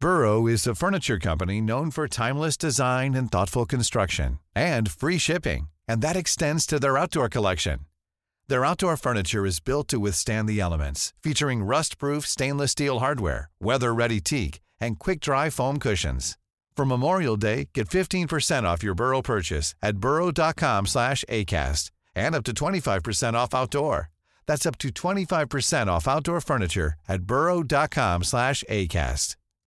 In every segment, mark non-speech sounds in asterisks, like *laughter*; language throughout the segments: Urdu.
Burrow is a furniture company not for timeless design construction collection the right your furniture featuring rust proof stainless steel hardware weather very teak add key form cushions from memorial day get fifteen five off outset off out furniture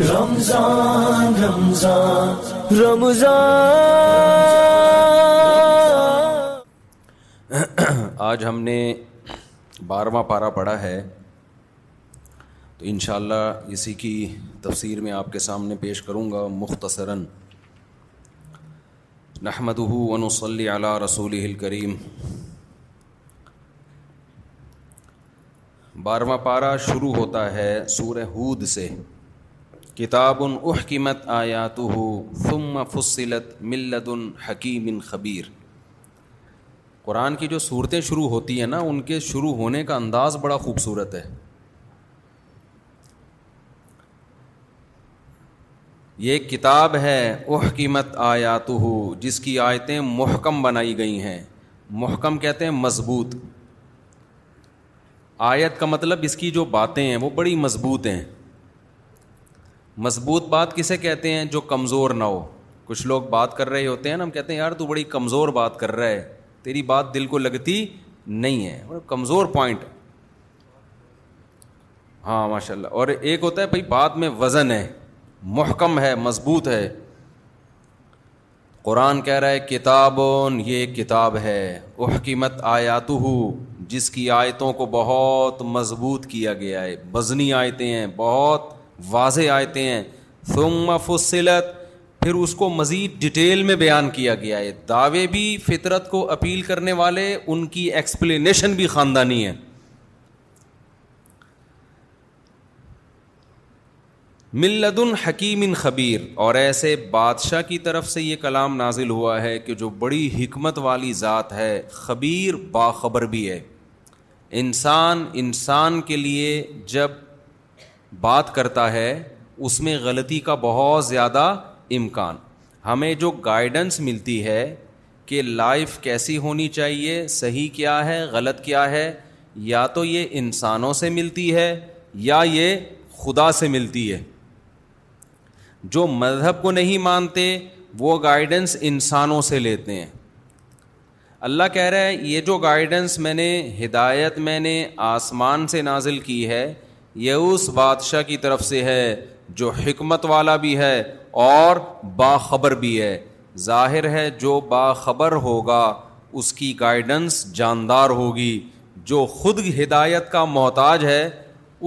Ramzan آج ہم نے بارواں پارا پڑھا ہے تو انشاءاللہ اسی کی تفسیر میں آپ کے سامنے پیش کروں گا مختصراً نحمد ونو صلی علا رسول کریم بارواں پارا شروع ہوتا ہے سورہ ہود سے کتاب احکمت آیات ہو فم فصلت ملت الحکیم خبیر قرآن کی جو صورتیں شروع ہوتی ہیں نا ان کے شروع ہونے کا انداز بڑا خوبصورت ہے یہ کتاب ہے احکمت قیمت آیات ہو جس کی آیتیں محکم بنائی گئی ہیں محکم کہتے ہیں مضبوط آیت کا مطلب اس کی جو باتیں ہیں وہ بڑی مضبوط ہیں مضبوط بات کسے کہتے ہیں جو کمزور نہ ہو کچھ لوگ بات کر رہے ہوتے ہیں نا ہم کہتے ہیں یار تو بڑی کمزور بات کر رہا ہے تیری بات دل کو لگتی نہیں ہے کمزور پوائنٹ ہاں ماشاء اللہ اور ایک ہوتا ہے بھائی بات میں وزن ہے محکم ہے مضبوط ہے قرآن کہہ رہا ہے کتاب یہ ایک کتاب ہے احکیمت آیات ہو جس کی آیتوں کو بہت مضبوط کیا گیا ہے بزنی آیتیں ہیں بہت واضح آئے فصلت پھر اس کو مزید ڈیٹیل میں بیان کیا گیا ہے دعوے بھی فطرت کو اپیل کرنے والے ان کی ایکسپلینیشن بھی خاندانی ہے ملد الحکیم حکیم ان خبیر اور ایسے بادشاہ کی طرف سے یہ کلام نازل ہوا ہے کہ جو بڑی حکمت والی ذات ہے خبیر باخبر بھی ہے انسان انسان کے لیے جب بات کرتا ہے اس میں غلطی کا بہت زیادہ امکان ہمیں جو گائیڈنس ملتی ہے کہ لائف کیسی ہونی چاہیے صحیح کیا ہے غلط کیا ہے یا تو یہ انسانوں سے ملتی ہے یا یہ خدا سے ملتی ہے جو مذہب کو نہیں مانتے وہ گائیڈنس انسانوں سے لیتے ہیں اللہ کہہ رہا ہے یہ جو گائیڈنس میں نے ہدایت میں نے آسمان سے نازل کی ہے یہ اس بادشاہ کی طرف سے ہے جو حکمت والا بھی ہے اور باخبر بھی ہے ظاہر ہے جو باخبر ہوگا اس کی گائیڈنس جاندار ہوگی جو خود ہدایت کا محتاج ہے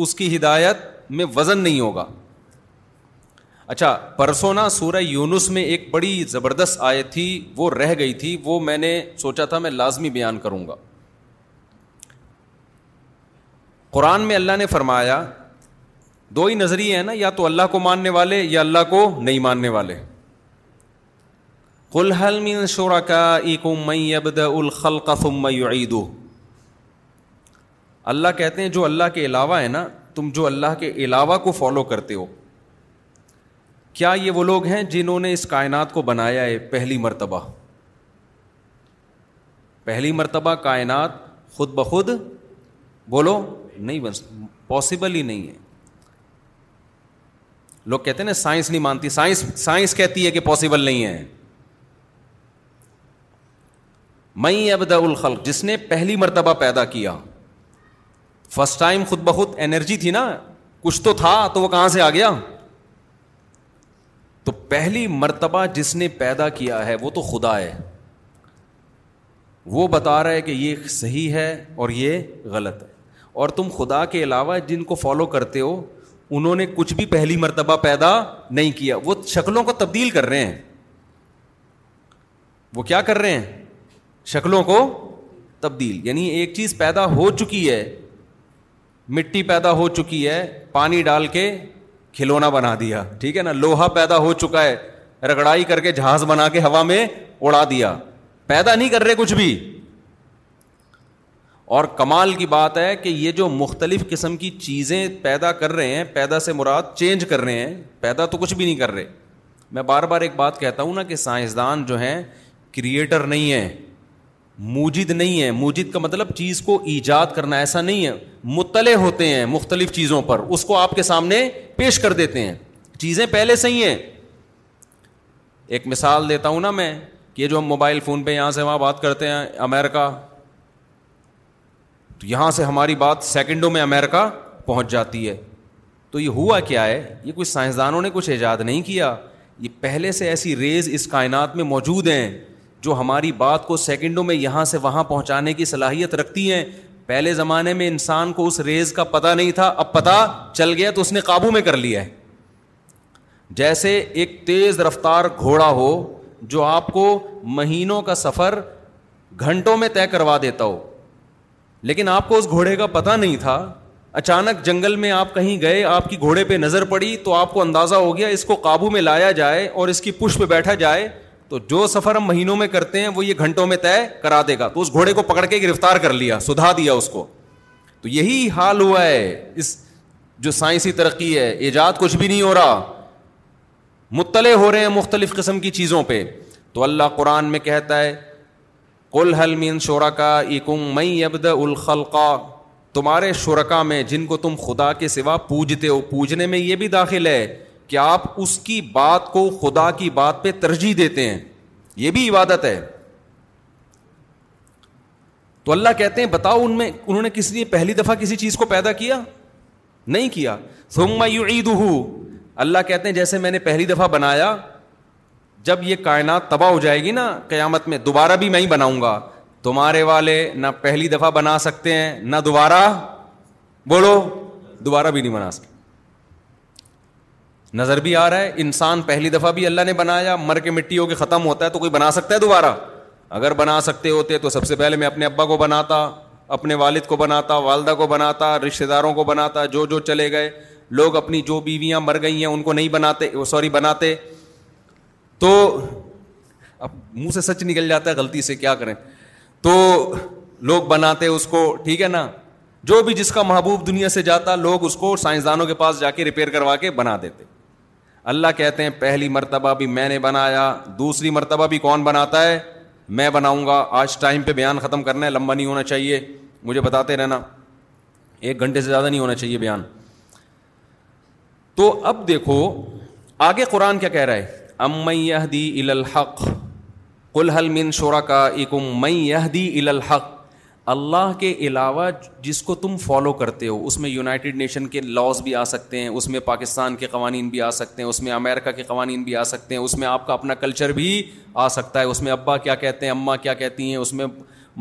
اس کی ہدایت میں وزن نہیں ہوگا اچھا پرسونا سورہ یونس میں ایک بڑی زبردست آیت تھی وہ رہ گئی تھی وہ میں نے سوچا تھا میں لازمی بیان کروں گا قرآن میں اللہ نے فرمایا دو ہی نظریے ہیں نا یا تو اللہ کو ماننے والے یا اللہ کو نہیں ماننے والے اللہ کہتے ہیں جو اللہ کے علاوہ ہے نا تم جو اللہ کے علاوہ کو فالو کرتے ہو کیا یہ وہ لوگ ہیں جنہوں نے اس کائنات کو بنایا ہے پہلی مرتبہ پہلی مرتبہ کائنات خود بخود بولو نہیں بن پاسبل ہی نہیں ہے لوگ کہتے ہیں نا سائنس نہیں مانتی سائنس سائنس کہتی ہے کہ پاسبل نہیں ہے میں ابدا الخل جس نے پہلی مرتبہ پیدا کیا فرسٹ ٹائم خود بخود انرجی تھی نا کچھ تو تھا تو وہ کہاں سے آ گیا تو پہلی مرتبہ جس نے پیدا کیا ہے وہ تو خدا ہے وہ بتا رہا ہے کہ یہ صحیح ہے اور یہ غلط ہے اور تم خدا کے علاوہ جن کو فالو کرتے ہو انہوں نے کچھ بھی پہلی مرتبہ پیدا نہیں کیا وہ شکلوں کو تبدیل کر رہے ہیں وہ کیا کر رہے ہیں شکلوں کو تبدیل یعنی ایک چیز پیدا ہو چکی ہے مٹی پیدا ہو چکی ہے پانی ڈال کے کھلونا بنا دیا ٹھیک ہے نا لوہا پیدا ہو چکا ہے رگڑائی کر کے جہاز بنا کے ہوا میں اڑا دیا پیدا نہیں کر رہے کچھ بھی اور کمال کی بات ہے کہ یہ جو مختلف قسم کی چیزیں پیدا کر رہے ہیں پیدا سے مراد چینج کر رہے ہیں پیدا تو کچھ بھی نہیں کر رہے میں بار بار ایک بات کہتا ہوں نا کہ سائنسدان جو ہیں کریٹر نہیں ہیں موجد نہیں ہیں موجد کا مطلب چیز کو ایجاد کرنا ایسا نہیں ہے مطلع ہوتے ہیں مختلف چیزوں پر اس کو آپ کے سامنے پیش کر دیتے ہیں چیزیں پہلے سے ہی ہیں ایک مثال دیتا ہوں نا میں کہ جو ہم موبائل فون پہ یہاں سے وہاں بات کرتے ہیں امیرکا تو یہاں سے ہماری بات سیکنڈوں میں امیرکا پہنچ جاتی ہے تو یہ ہوا کیا ہے یہ کچھ سائنسدانوں نے کچھ ایجاد نہیں کیا یہ پہلے سے ایسی ریز اس کائنات میں موجود ہیں جو ہماری بات کو سیکنڈوں میں یہاں سے وہاں پہنچانے کی صلاحیت رکھتی ہیں پہلے زمانے میں انسان کو اس ریز کا پتہ نہیں تھا اب پتہ چل گیا تو اس نے قابو میں کر لیا ہے جیسے ایک تیز رفتار گھوڑا ہو جو آپ کو مہینوں کا سفر گھنٹوں میں طے کروا دیتا ہو لیکن آپ کو اس گھوڑے کا پتہ نہیں تھا اچانک جنگل میں آپ کہیں گئے آپ کی گھوڑے پہ نظر پڑی تو آپ کو اندازہ ہو گیا اس کو قابو میں لایا جائے اور اس کی پش پہ بیٹھا جائے تو جو سفر ہم مہینوں میں کرتے ہیں وہ یہ گھنٹوں میں طے کرا دے گا تو اس گھوڑے کو پکڑ کے گرفتار کر لیا سدھا دیا اس کو تو یہی حال ہوا ہے اس جو سائنسی ترقی ہے ایجاد کچھ بھی نہیں ہو رہا مطلع ہو رہے ہیں مختلف قسم کی چیزوں پہ تو اللہ قرآن میں کہتا ہے کل تمہارے شرکا میں جن کو تم خدا کے سوا پوجتے ہو پوجنے میں یہ بھی داخل ہے کہ آپ اس کی بات کو خدا کی بات پہ ترجیح دیتے ہیں یہ بھی عبادت ہے تو اللہ کہتے ہیں بتاؤ ان میں انہوں نے کسی لیے پہلی دفعہ کسی چیز کو پیدا کیا نہیں کیا یعیدہ اللہ کہتے ہیں جیسے میں نے پہلی دفعہ بنایا جب یہ کائنات تباہ ہو جائے گی نا قیامت میں دوبارہ بھی میں ہی بناؤں گا تمہارے والے نہ پہلی دفعہ بنا سکتے ہیں نہ دوبارہ بولو دوبارہ بھی نہیں بنا سکتے نظر بھی آ رہا ہے انسان پہلی دفعہ بھی اللہ نے بنایا مر کے مٹی ہو کے ختم ہوتا ہے تو کوئی بنا سکتا ہے دوبارہ اگر بنا سکتے ہوتے تو سب سے پہلے میں اپنے ابا کو بناتا اپنے والد کو بناتا والدہ کو بناتا رشتے داروں کو بناتا جو جو چلے گئے لوگ اپنی جو بیویاں مر گئی ہیں ان کو نہیں بناتے سوری بناتے تو اب منہ سے سچ نکل جاتا ہے غلطی سے کیا کریں تو لوگ بناتے اس کو ٹھیک ہے نا جو بھی جس کا محبوب دنیا سے جاتا لوگ اس کو سائنسدانوں کے پاس جا کے ریپیئر کروا کے بنا دیتے اللہ کہتے ہیں پہلی مرتبہ بھی میں نے بنایا دوسری مرتبہ بھی کون بناتا ہے میں بناؤں گا آج ٹائم پہ بیان ختم کرنا ہے لمبا نہیں ہونا چاہیے مجھے بتاتے رہنا ایک گھنٹے سے زیادہ نہیں ہونا چاہیے بیان تو اب دیکھو آگے قرآن کیا کہہ رہا ہے امن یہدی الا الحق قل حلمین من شرکائکم من یہدی الا الحق اللہ کے علاوہ جس کو تم فالو کرتے ہو اس میں یونائٹڈ نیشن کے لاز بھی آ سکتے ہیں اس میں پاکستان کے قوانین بھی آ سکتے ہیں اس میں امریکہ کے قوانین بھی آ سکتے ہیں اس میں آپ کا اپنا کلچر بھی آ سکتا ہے اس میں ابا کیا کہتے ہیں اماں کیا کہتی ہیں اس میں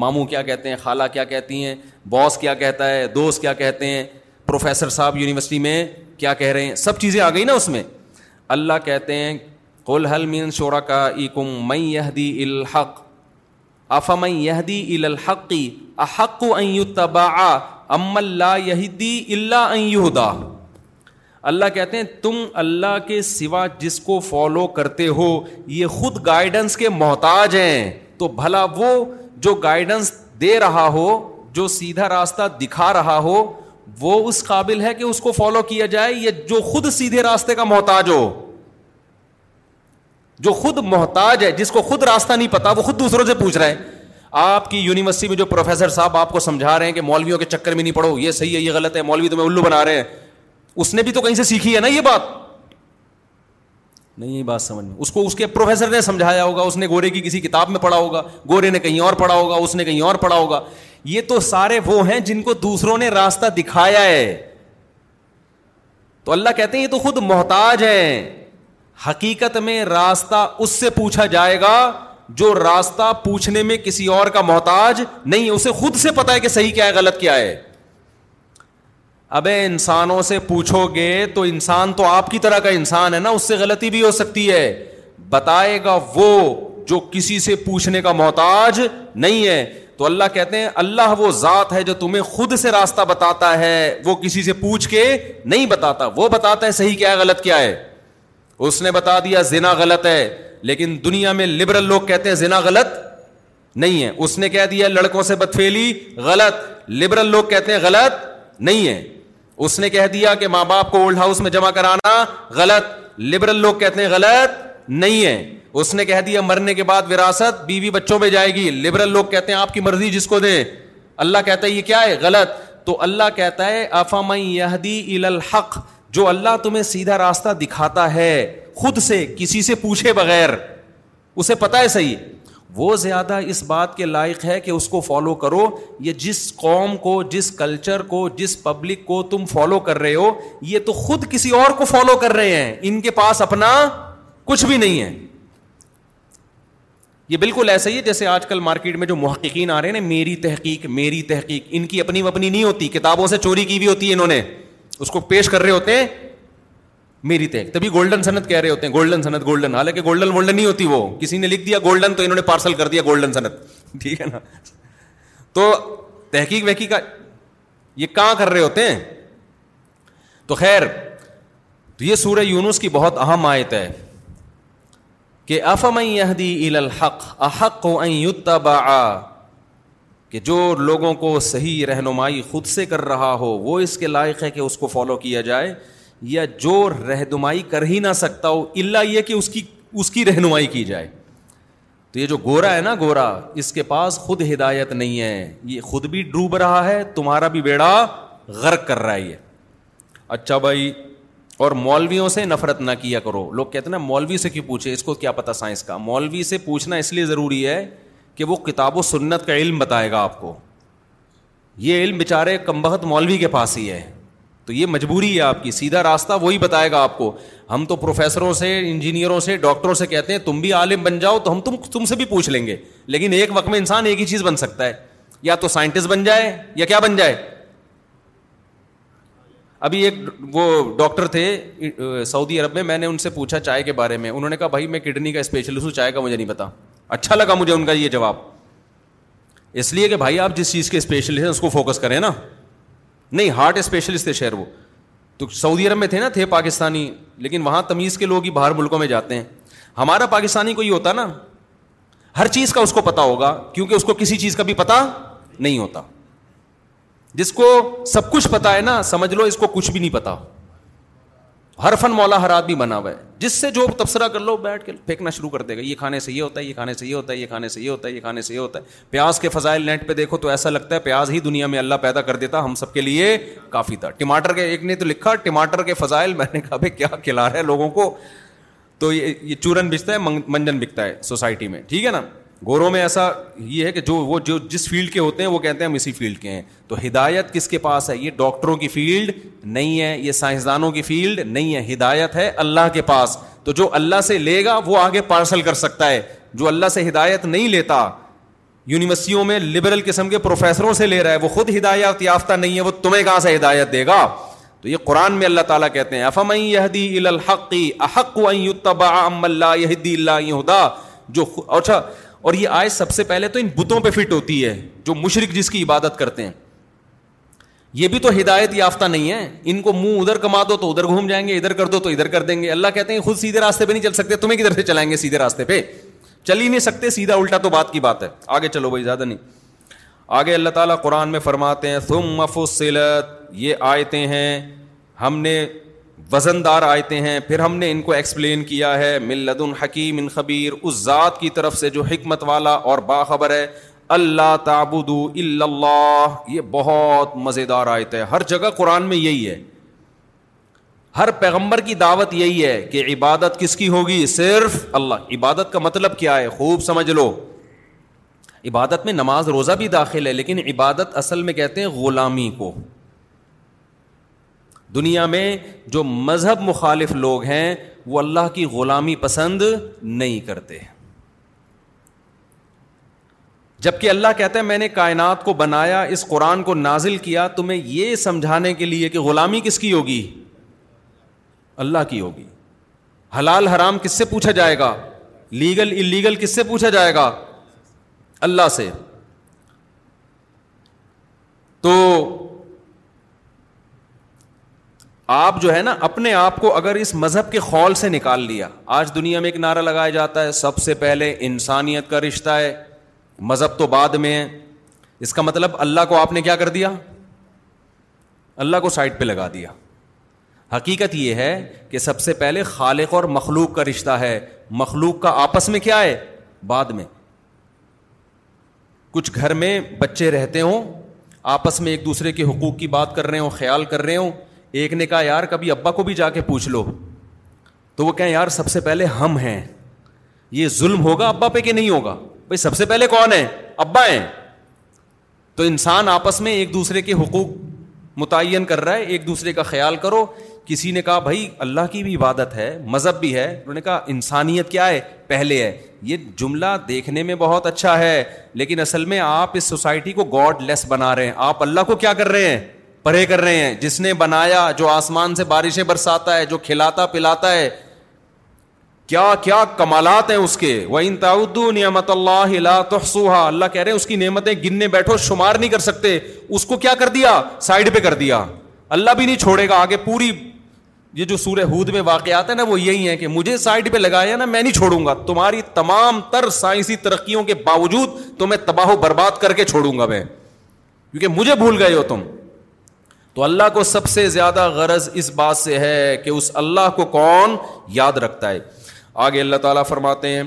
ماموں کیا کہتے ہیں خالہ کیا کہتی ہیں باس کیا کہتا ہے دوست کیا کہتے ہیں پروفیسر صاحب یونیورسٹی میں کیا کہہ رہے ہیں سب چیزیں آ گئی نا اس میں اللہ کہتے ہیں الحق احق اللہ کہتے ہیں تم اللہ کے سوا جس کو فالو کرتے ہو یہ خود گائیڈنس کے محتاج ہیں تو بھلا وہ جو گائیڈنس دے رہا ہو جو سیدھا راستہ دکھا رہا ہو وہ اس قابل ہے کہ اس کو فالو کیا جائے یا جو خود سیدھے راستے کا محتاج ہو جو خود محتاج ہے جس کو خود راستہ نہیں پتا وہ خود دوسروں سے پوچھ رہا ہے آپ کی یونیورسٹی میں جو پروفیسر صاحب آپ کو سمجھا رہے ہیں کہ مولویوں کے چکر میں نہیں پڑھو یہ صحیح ہے یہ غلط ہے مولوی تمہیں الو بنا رہے ہیں اس نے بھی تو کہیں سے سیکھی ہے نا یہ بات نہیں یہ بات سمجھ اس کو اس کے پروفیسر نے سمجھایا ہوگا اس نے گورے کی کسی کتاب میں پڑھا ہوگا گورے نے کہیں اور پڑھا ہوگا اس نے کہیں اور پڑھا ہوگا یہ تو سارے وہ ہیں جن کو دوسروں نے راستہ دکھایا ہے تو اللہ کہتے ہیں یہ تو خود محتاج ہیں حقیقت میں راستہ اس سے پوچھا جائے گا جو راستہ پوچھنے میں کسی اور کا محتاج نہیں اسے خود سے پتا ہے کہ صحیح کیا ہے غلط کیا ہے ابے انسانوں سے پوچھو گے تو انسان تو آپ کی طرح کا انسان ہے نا اس سے غلطی بھی ہو سکتی ہے بتائے گا وہ جو کسی سے پوچھنے کا محتاج نہیں ہے تو اللہ کہتے ہیں اللہ وہ ذات ہے جو تمہیں خود سے راستہ بتاتا ہے وہ کسی سے پوچھ کے نہیں بتاتا وہ بتاتا ہے صحیح کیا ہے غلط کیا ہے اس نے بتا دیا زنا غلط ہے لیکن دنیا میں لبرل لوگ کہتے ہیں زنا غلط نہیں ہے اس نے کہہ دیا لڑکوں سے بتفیلی غلط لبرل لوگ کہتے ہیں غلط نہیں ہے اس نے کہہ دیا کہ ماں باپ کو اولڈ ہاؤس میں جمع کرانا غلط لبرل لوگ کہتے ہیں غلط نہیں ہے اس نے کہہ دیا مرنے کے بعد وراثت بیوی بچوں میں جائے گی لبرل لوگ کہتے ہیں آپ کی مرضی جس کو دے اللہ کہتا ہے یہ کیا ہے غلط تو اللہ کہتا ہے یہدی یہ جو اللہ تمہیں سیدھا راستہ دکھاتا ہے خود سے کسی سے پوچھے بغیر اسے پتا ہے صحیح وہ زیادہ اس بات کے لائق ہے کہ اس کو فالو کرو یہ جس قوم کو جس کلچر کو جس پبلک کو تم فالو کر رہے ہو یہ تو خود کسی اور کو فالو کر رہے ہیں ان کے پاس اپنا کچھ بھی نہیں ہے یہ بالکل ایسا ہی ہے جیسے آج کل مارکیٹ میں جو محققین آ رہے ہیں نا میری تحقیق میری تحقیق ان کی اپنی اپنی نہیں ہوتی کتابوں سے چوری کی بھی ہوتی ہے انہوں نے اس کو پیش کر رہے ہوتے ہیں میری تین تبھی گولڈن سنت کہہ رہے ہوتے ہیں گولڈن سنت گولڈن حالانکہ گولڈن وولڈن نہیں ہوتی وہ کسی نے لکھ دیا گولڈن تو انہوں نے پارسل کر دیا گولڈن سنت ٹھیک ہے نا تو تحقیق وحقیق یہ کہاں کر رہے ہوتے ہیں تو خیر تو یہ سورہ یونس کی بہت اہم آیت ہے کہ افم الحق احق کہ جو لوگوں کو صحیح رہنمائی خود سے کر رہا ہو وہ اس کے لائق ہے کہ اس کو فالو کیا جائے یا جو رہنمائی کر ہی نہ سکتا ہو اللہ یہ کہ اس کی رہنمائی کی جائے تو یہ جو گورا ہے نا گورا اس کے پاس خود ہدایت نہیں ہے یہ خود بھی ڈوب رہا ہے تمہارا بھی بیڑا غرق کر رہا ہے یہ اچھا بھائی اور مولویوں سے نفرت نہ کیا کرو لوگ کہتے ہیں نا مولوی سے کیوں پوچھے اس کو کیا پتا سائنس کا مولوی سے پوچھنا اس لیے ضروری ہے کہ وہ کتاب و سنت کا علم بتائے گا آپ کو یہ علم بیچارے کم بہت مولوی کے پاس ہی ہے تو یہ مجبوری ہے آپ کی سیدھا راستہ وہی بتائے گا آپ کو ہم تو پروفیسروں سے انجینئروں سے ڈاکٹروں سے کہتے ہیں تم بھی عالم بن جاؤ تو ہم تم تم سے بھی پوچھ لیں گے لیکن ایک وقت میں انسان ایک ہی چیز بن سکتا ہے یا تو سائنٹسٹ بن جائے یا کیا بن جائے ابھی ایک وہ ڈاکٹر تھے سعودی عرب میں میں نے ان سے پوچھا چائے کے بارے میں انہوں نے کہا بھائی میں کڈنی کا اسپیشلسٹ ہوں چائے کا مجھے نہیں پتا اچھا لگا مجھے ان کا یہ جواب اس لیے کہ بھائی آپ جس چیز کے اسپیشلسٹ ہیں اس کو فوکس کریں نا نہیں ہارٹ اسپیشلسٹ تھے شہر وہ تو سعودی عرب میں تھے نا تھے پاکستانی لیکن وہاں تمیز کے لوگ ہی باہر ملکوں میں جاتے ہیں ہمارا پاکستانی کو یہ ہوتا نا ہر چیز کا اس کو پتا ہوگا کیونکہ اس کو کسی چیز کا بھی پتا نہیں ہوتا جس کو سب کچھ پتا ہے نا سمجھ لو اس کو کچھ بھی نہیں پتا ہر فن مولا ہر بھی بنا ہوا ہے جس سے جو تبصرہ کر لو بیٹھ کے پھینکنا شروع کر دے گا یہ کھانے سے یہ ہوتا ہے یہ کھانے سے یہ ہوتا ہے یہ کھانے سے یہ ہوتا ہے یہ کھانے سے یہ ہوتا ہے پیاز کے فضائل نیٹ پہ دیکھو تو ایسا لگتا ہے پیاز ہی دنیا میں اللہ پیدا کر دیتا ہم سب کے لیے کافی تھا ٹماٹر کے ایک نے تو لکھا ٹماٹر کے فضائل میں نے کہا بھائی کیا کھلا رہا ہے لوگوں کو تو یہ چورن بکتا ہے منجن بکتا ہے سوسائٹی میں ٹھیک ہے نا گوروں میں ایسا یہ ہے کہ جو وہ جو جس فیلڈ کے ہوتے ہیں وہ کہتے ہیں ہم اسی فیلڈ کے ہیں تو ہدایت کس کے پاس ہے یہ ڈاکٹروں کی فیلڈ نہیں ہے یہ سائنسدانوں کی فیلڈ نہیں ہے ہدایت ہے اللہ کے پاس تو جو اللہ سے لے گا وہ آگے پارسل کر سکتا ہے جو اللہ سے ہدایت نہیں لیتا یونیورسٹیوں میں لبرل قسم کے پروفیسروں سے لے رہا ہے وہ خود ہدایت یافتہ نہیں ہے وہ تمہیں کہاں سے ہدایت دے گا تو یہ قرآن میں اللہ تعالیٰ کہتے ہیں افم الحقی احق اللہ جو اچھا اور یہ آئے سب سے پہلے تو ان بتوں پہ فٹ ہوتی ہے جو مشرق جس کی عبادت کرتے ہیں یہ بھی تو ہدایت یافتہ نہیں ہے ان کو منہ ادھر کما دو تو ادھر گھوم جائیں گے ادھر کر دو تو ادھر کر دیں گے اللہ کہتے ہیں خود سیدھے راستے پہ نہیں چل سکتے تمہیں کدھر سے چلائیں گے سیدھے راستے پہ چل ہی نہیں سکتے سیدھا الٹا تو بات کی بات ہے آگے چلو بھائی زیادہ نہیں آگے اللہ تعالیٰ قرآن میں فرماتے ہیں تم مفو یہ آئے ہیں ہم نے وزن دار آیتیں ہیں پھر ہم نے ان کو ایکسپلین کیا ہے مل لدن الحکیم ان خبیر اس ذات کی طرف سے جو حکمت والا اور باخبر ہے اللہ تابود یہ بہت مزے دار آئے ہر جگہ قرآن میں یہی ہے ہر پیغمبر کی دعوت یہی ہے کہ عبادت کس کی ہوگی صرف اللہ عبادت کا مطلب کیا ہے خوب سمجھ لو عبادت میں نماز روزہ بھی داخل ہے لیکن عبادت اصل میں کہتے ہیں غلامی کو دنیا میں جو مذہب مخالف لوگ ہیں وہ اللہ کی غلامی پسند نہیں کرتے جبکہ اللہ کہتا ہے میں نے کائنات کو بنایا اس قرآن کو نازل کیا تمہیں یہ سمجھانے کے لیے کہ غلامی کس کی ہوگی اللہ کی ہوگی حلال حرام کس سے پوچھا جائے گا لیگل انلیگل کس سے پوچھا جائے گا اللہ سے تو آپ جو ہے نا اپنے آپ کو اگر اس مذہب کے خول سے نکال لیا آج دنیا میں ایک نعرہ لگایا جاتا ہے سب سے پہلے انسانیت کا رشتہ ہے مذہب تو بعد میں ہے اس کا مطلب اللہ کو آپ نے کیا کر دیا اللہ کو سائڈ پہ لگا دیا حقیقت یہ ہے کہ سب سے پہلے خالق اور مخلوق کا رشتہ ہے مخلوق کا آپس میں کیا ہے بعد میں کچھ گھر میں بچے رہتے ہوں آپس میں ایک دوسرے کے حقوق کی بات کر رہے ہوں خیال کر رہے ہوں ایک نے کہا یار کبھی ابا کو بھی جا کے پوچھ لو تو وہ کہیں یار سب سے پہلے ہم ہیں یہ ظلم ہوگا ابا پہ کہ نہیں ہوگا بھائی سب سے پہلے کون ہے ابا ہیں تو انسان آپس میں ایک دوسرے کے حقوق متعین کر رہا ہے ایک دوسرے کا خیال کرو کسی نے کہا بھائی اللہ کی بھی عبادت ہے مذہب بھی ہے انہوں نے کہا انسانیت کیا ہے پہلے ہے یہ جملہ دیکھنے میں بہت اچھا ہے لیکن اصل میں آپ اس سوسائٹی کو گاڈ لیس بنا رہے ہیں آپ اللہ کو کیا کر رہے ہیں پرے کر رہے ہیں جس نے بنایا جو آسمان سے بارشیں برساتا ہے جو کھلاتا پلاتا ہے کیا کیا کمالات ہیں اس کے وہ ان تعدو نعمت اللہ لا تحصوها اللہ کہہ رہے ہیں اس کی نعمتیں گننے بیٹھو شمار نہیں کر سکتے اس کو کیا کر دیا سائڈ پہ کر دیا اللہ بھی نہیں چھوڑے گا آگے پوری یہ جو سورہ ہود میں واقعات ہیں نا وہ یہی ہیں کہ مجھے سائڈ پہ لگایا نا میں نہیں چھوڑوں گا تمہاری تمام تر سائنسی ترقیوں کے باوجود تمہیں تباہ و برباد کر کے چھوڑوں گا میں کیونکہ مجھے بھول گئے ہو تم تو اللہ کو سب سے زیادہ غرض اس بات سے ہے کہ اس اللہ کو کون یاد رکھتا ہے آگے اللہ تعالیٰ فرماتے ہیں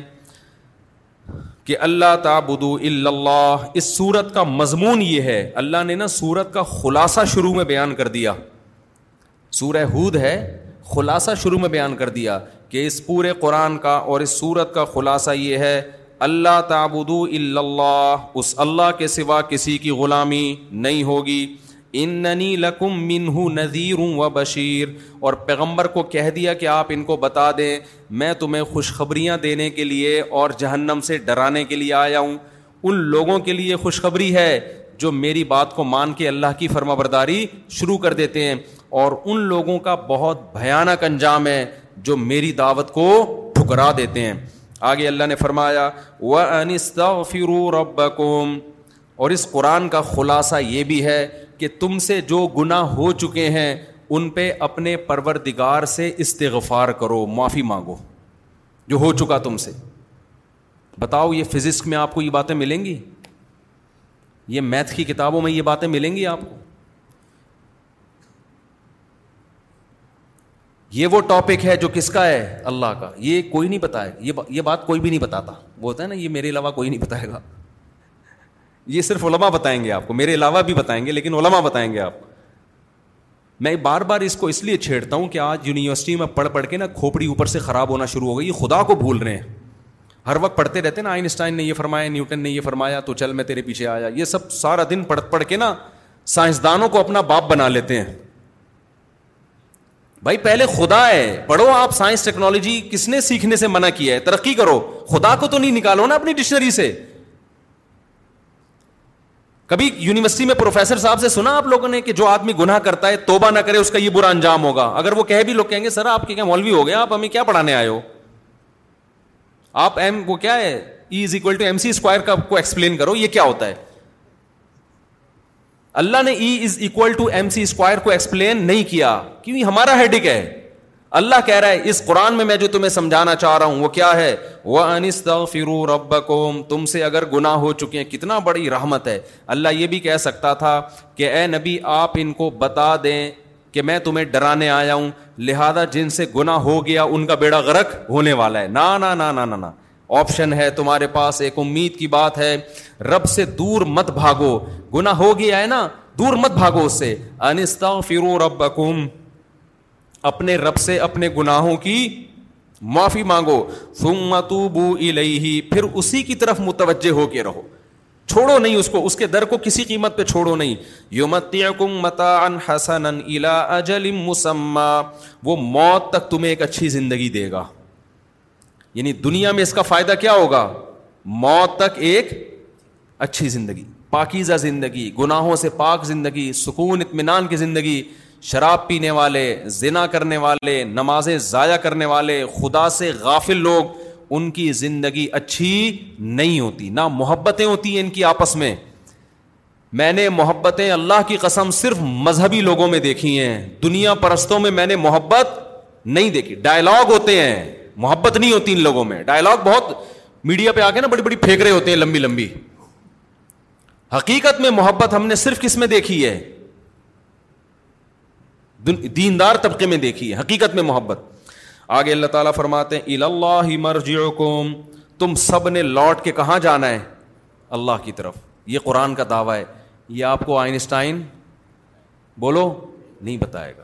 کہ اللہ تابو اللہ اس سورت کا مضمون یہ ہے اللہ نے نا سورت کا خلاصہ شروع میں بیان کر دیا سورہ ہود ہے خلاصہ شروع میں بیان کر دیا کہ اس پورے قرآن کا اور اس سورت کا خلاصہ یہ ہے اللہ تاب اللہ اس اللہ کے سوا کسی کی غلامی نہیں ہوگی ان ننی لکم منہ نذیر ہوں بشیر اور پیغمبر کو کہہ دیا کہ آپ ان کو بتا دیں میں تمہیں خوشخبریاں دینے کے لیے اور جہنم سے ڈرانے کے لیے آیا ہوں ان لوگوں کے لیے خوشخبری ہے جو میری بات کو مان کے اللہ کی فرما برداری شروع کر دیتے ہیں اور ان لوگوں کا بہت بھیانک انجام ہے جو میری دعوت کو ٹھکرا دیتے ہیں آگے اللہ نے فرمایا و انستا فیرور اور اس قرآن کا خلاصہ یہ بھی ہے کہ تم سے جو گناہ ہو چکے ہیں ان پہ اپنے پروردگار سے استغفار کرو معافی مانگو جو ہو چکا تم سے بتاؤ یہ فزکس میں آپ کو یہ باتیں ملیں گی یہ میتھ کی کتابوں میں یہ باتیں ملیں گی آپ کو یہ وہ ٹاپک ہے جو کس کا ہے اللہ کا یہ کوئی نہیں بتائے یہ بات کوئی بھی نہیں بتاتا وہ ہوتا ہے نا یہ میرے علاوہ کوئی نہیں بتائے گا یہ صرف علما بتائیں گے آپ کو میرے علاوہ بھی بتائیں گے لیکن علما بتائیں گے آپ میں بار بار اس کو اس لیے چھیڑتا ہوں کہ آج یونیورسٹی میں پڑھ پڑھ کے نا کھوپڑی اوپر سے خراب ہونا شروع ہو گئی یہ خدا کو بھول رہے ہیں ہر وقت پڑھتے رہتے نا آئنسٹائن نے یہ فرمایا نیوٹن نے یہ فرمایا تو چل میں تیرے پیچھے آیا یہ سب سارا دن پڑھ پڑھ کے نا سائنسدانوں کو اپنا باپ بنا لیتے ہیں بھائی پہلے خدا ہے پڑھو آپ سائنس ٹیکنالوجی کس نے سیکھنے سے منع کیا ہے ترقی کرو خدا کو تو نہیں نکالو نا اپنی ڈکشنری سے کبھی یونیورسٹی میں پروفیسر صاحب سے سنا آپ لوگوں نے کہ جو آدمی گناہ کرتا ہے توبہ نہ کرے اس کا یہ برا انجام ہوگا اگر وہ کہہ بھی لوگ کہیں گے سر آپ کے کیا مولوی ہو گیا آپ ہمیں کیا پڑھانے آئے ہو آپ ایم وہ کیا ہے E is equal to M C square کا کو ایکسپلین کرو یہ کیا ہوتا ہے اللہ نے E is equal to M C square کو ایکسپلین نہیں کیا کیوں ہمارا ہیڈک ہے اللہ کہہ رہا ہے اس قرآن میں میں جو تمہیں سمجھانا چاہ رہا ہوں وہ کیا ہے وہ انست فرو رب تم سے اگر گنا ہو چکے ہیں کتنا بڑی رحمت ہے اللہ یہ بھی کہہ سکتا تھا کہ اے نبی آپ ان کو بتا دیں کہ میں تمہیں ڈرانے آیا ہوں لہذا جن سے گنا ہو گیا ان کا بیڑا غرق ہونے والا ہے نہ نہ نہ آپشن ہے تمہارے پاس ایک امید کی بات ہے رب سے دور مت بھاگو گنا ہو گیا ہے نا دور مت بھاگو اس سے انستا فرو رب اپنے رب سے اپنے گناہوں کی معافی مانگو سنگ بو الی پھر اسی کی طرف متوجہ ہو کے رہو چھوڑو نہیں اس کو اس کے در کو کسی قیمت پہ چھوڑو نہیں وہ موت تک تمہیں ایک اچھی زندگی دے گا یعنی دنیا میں اس کا فائدہ کیا ہوگا موت تک ایک اچھی زندگی پاکیزہ زندگی گناہوں سے پاک زندگی سکون اطمینان کی زندگی شراب پینے والے زنا کرنے والے نمازیں ضائع کرنے والے خدا سے غافل لوگ ان کی زندگی اچھی نہیں ہوتی نہ محبتیں ہوتی ہیں ان کی آپس میں میں نے محبتیں اللہ کی قسم صرف مذہبی لوگوں میں دیکھی ہیں دنیا پرستوں میں میں نے محبت نہیں دیکھی ڈائلاگ ہوتے ہیں محبت نہیں ہوتی ان لوگوں میں ڈائلاگ بہت میڈیا پہ آ کے نا بڑی بڑی رہے ہوتے ہیں لمبی لمبی حقیقت میں محبت ہم نے صرف کس میں دیکھی ہے دیندار طبقے میں دیکھی ہے حقیقت میں محبت آگے اللہ تعالیٰ فرماتے ہیں اللہ مرجعکم تم سب نے لوٹ کے کہاں جانا ہے اللہ کی طرف یہ قرآن کا دعویٰ ہے یہ آپ کو آئنسٹائن بولو نہیں بتائے گا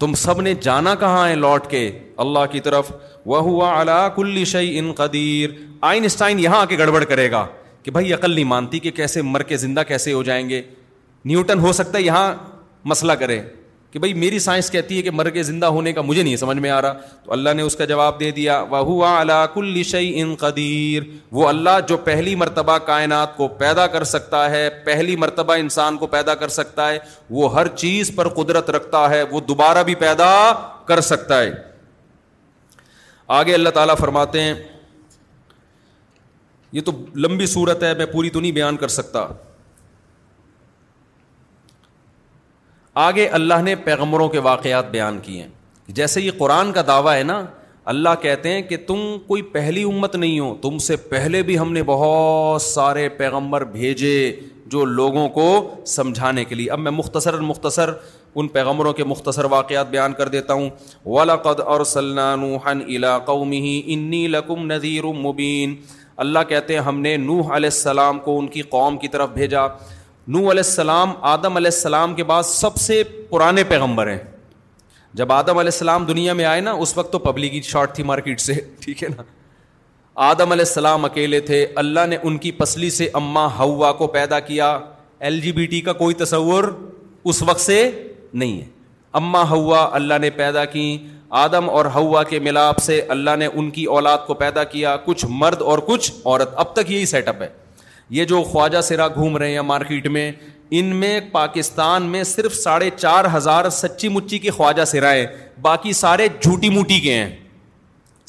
تم سب نے جانا کہاں ہے لوٹ کے اللہ کی طرف وہ ہوا کل شعی ان قدیر آئنسٹائن یہاں آ کے گڑبڑ کرے گا کہ بھائی عقل نہیں مانتی کہ کیسے مر کے زندہ کیسے ہو جائیں گے نیوٹن ہو سکتا ہے یہاں مسئلہ کرے کہ بھائی میری سائنس کہتی ہے کہ مر کے زندہ ہونے کا مجھے نہیں سمجھ میں آ رہا تو اللہ نے اس کا جواب دے دیا کل شعی ان قدیر وہ اللہ جو پہلی مرتبہ کائنات کو پیدا کر سکتا ہے پہلی مرتبہ انسان کو پیدا کر سکتا ہے وہ ہر چیز پر قدرت رکھتا ہے وہ دوبارہ بھی پیدا کر سکتا ہے آگے اللہ تعالیٰ فرماتے ہیں یہ تو لمبی صورت ہے میں پوری تو نہیں بیان کر سکتا آگے اللہ نے پیغمبروں کے واقعات بیان کیے جیسے یہ قرآن کا دعویٰ ہے نا اللہ کہتے ہیں کہ تم کوئی پہلی امت نہیں ہو تم سے پہلے بھی ہم نے بہت سارے پیغمبر بھیجے جو لوگوں کو سمجھانے کے لیے اب میں مختصر مختصر ان پیغمبروں کے مختصر واقعات بیان کر دیتا ہوں ولاقد اور سلان و الا قومی انی لکم نذیر مبین اللہ کہتے ہیں ہم نے نوح علیہ السلام کو ان کی قوم کی طرف بھیجا نو علیہ السلام آدم علیہ السلام کے بعد سب سے پرانے پیغمبر ہیں جب آدم علیہ السلام دنیا میں آئے نا اس وقت تو پبلک ہی شارٹ تھی مارکیٹ سے ٹھیک ہے نا آدم علیہ السلام اکیلے تھے اللہ نے ان کی پسلی سے اماں ہوا کو پیدا کیا ایل جی بی ٹی کا کوئی تصور اس وقت سے نہیں ہے اماں ہوا اللہ نے پیدا کی آدم اور ہوا کے ملاپ سے اللہ نے ان کی اولاد کو پیدا کیا کچھ مرد اور کچھ عورت اب تک یہی سیٹ اپ ہے یہ جو خواجہ سرا گھوم رہے ہیں مارکیٹ میں ان میں پاکستان میں صرف ساڑھے چار ہزار سچی مچی کی خواجہ سرا ہے باقی سارے جھوٹی موٹی کے ہیں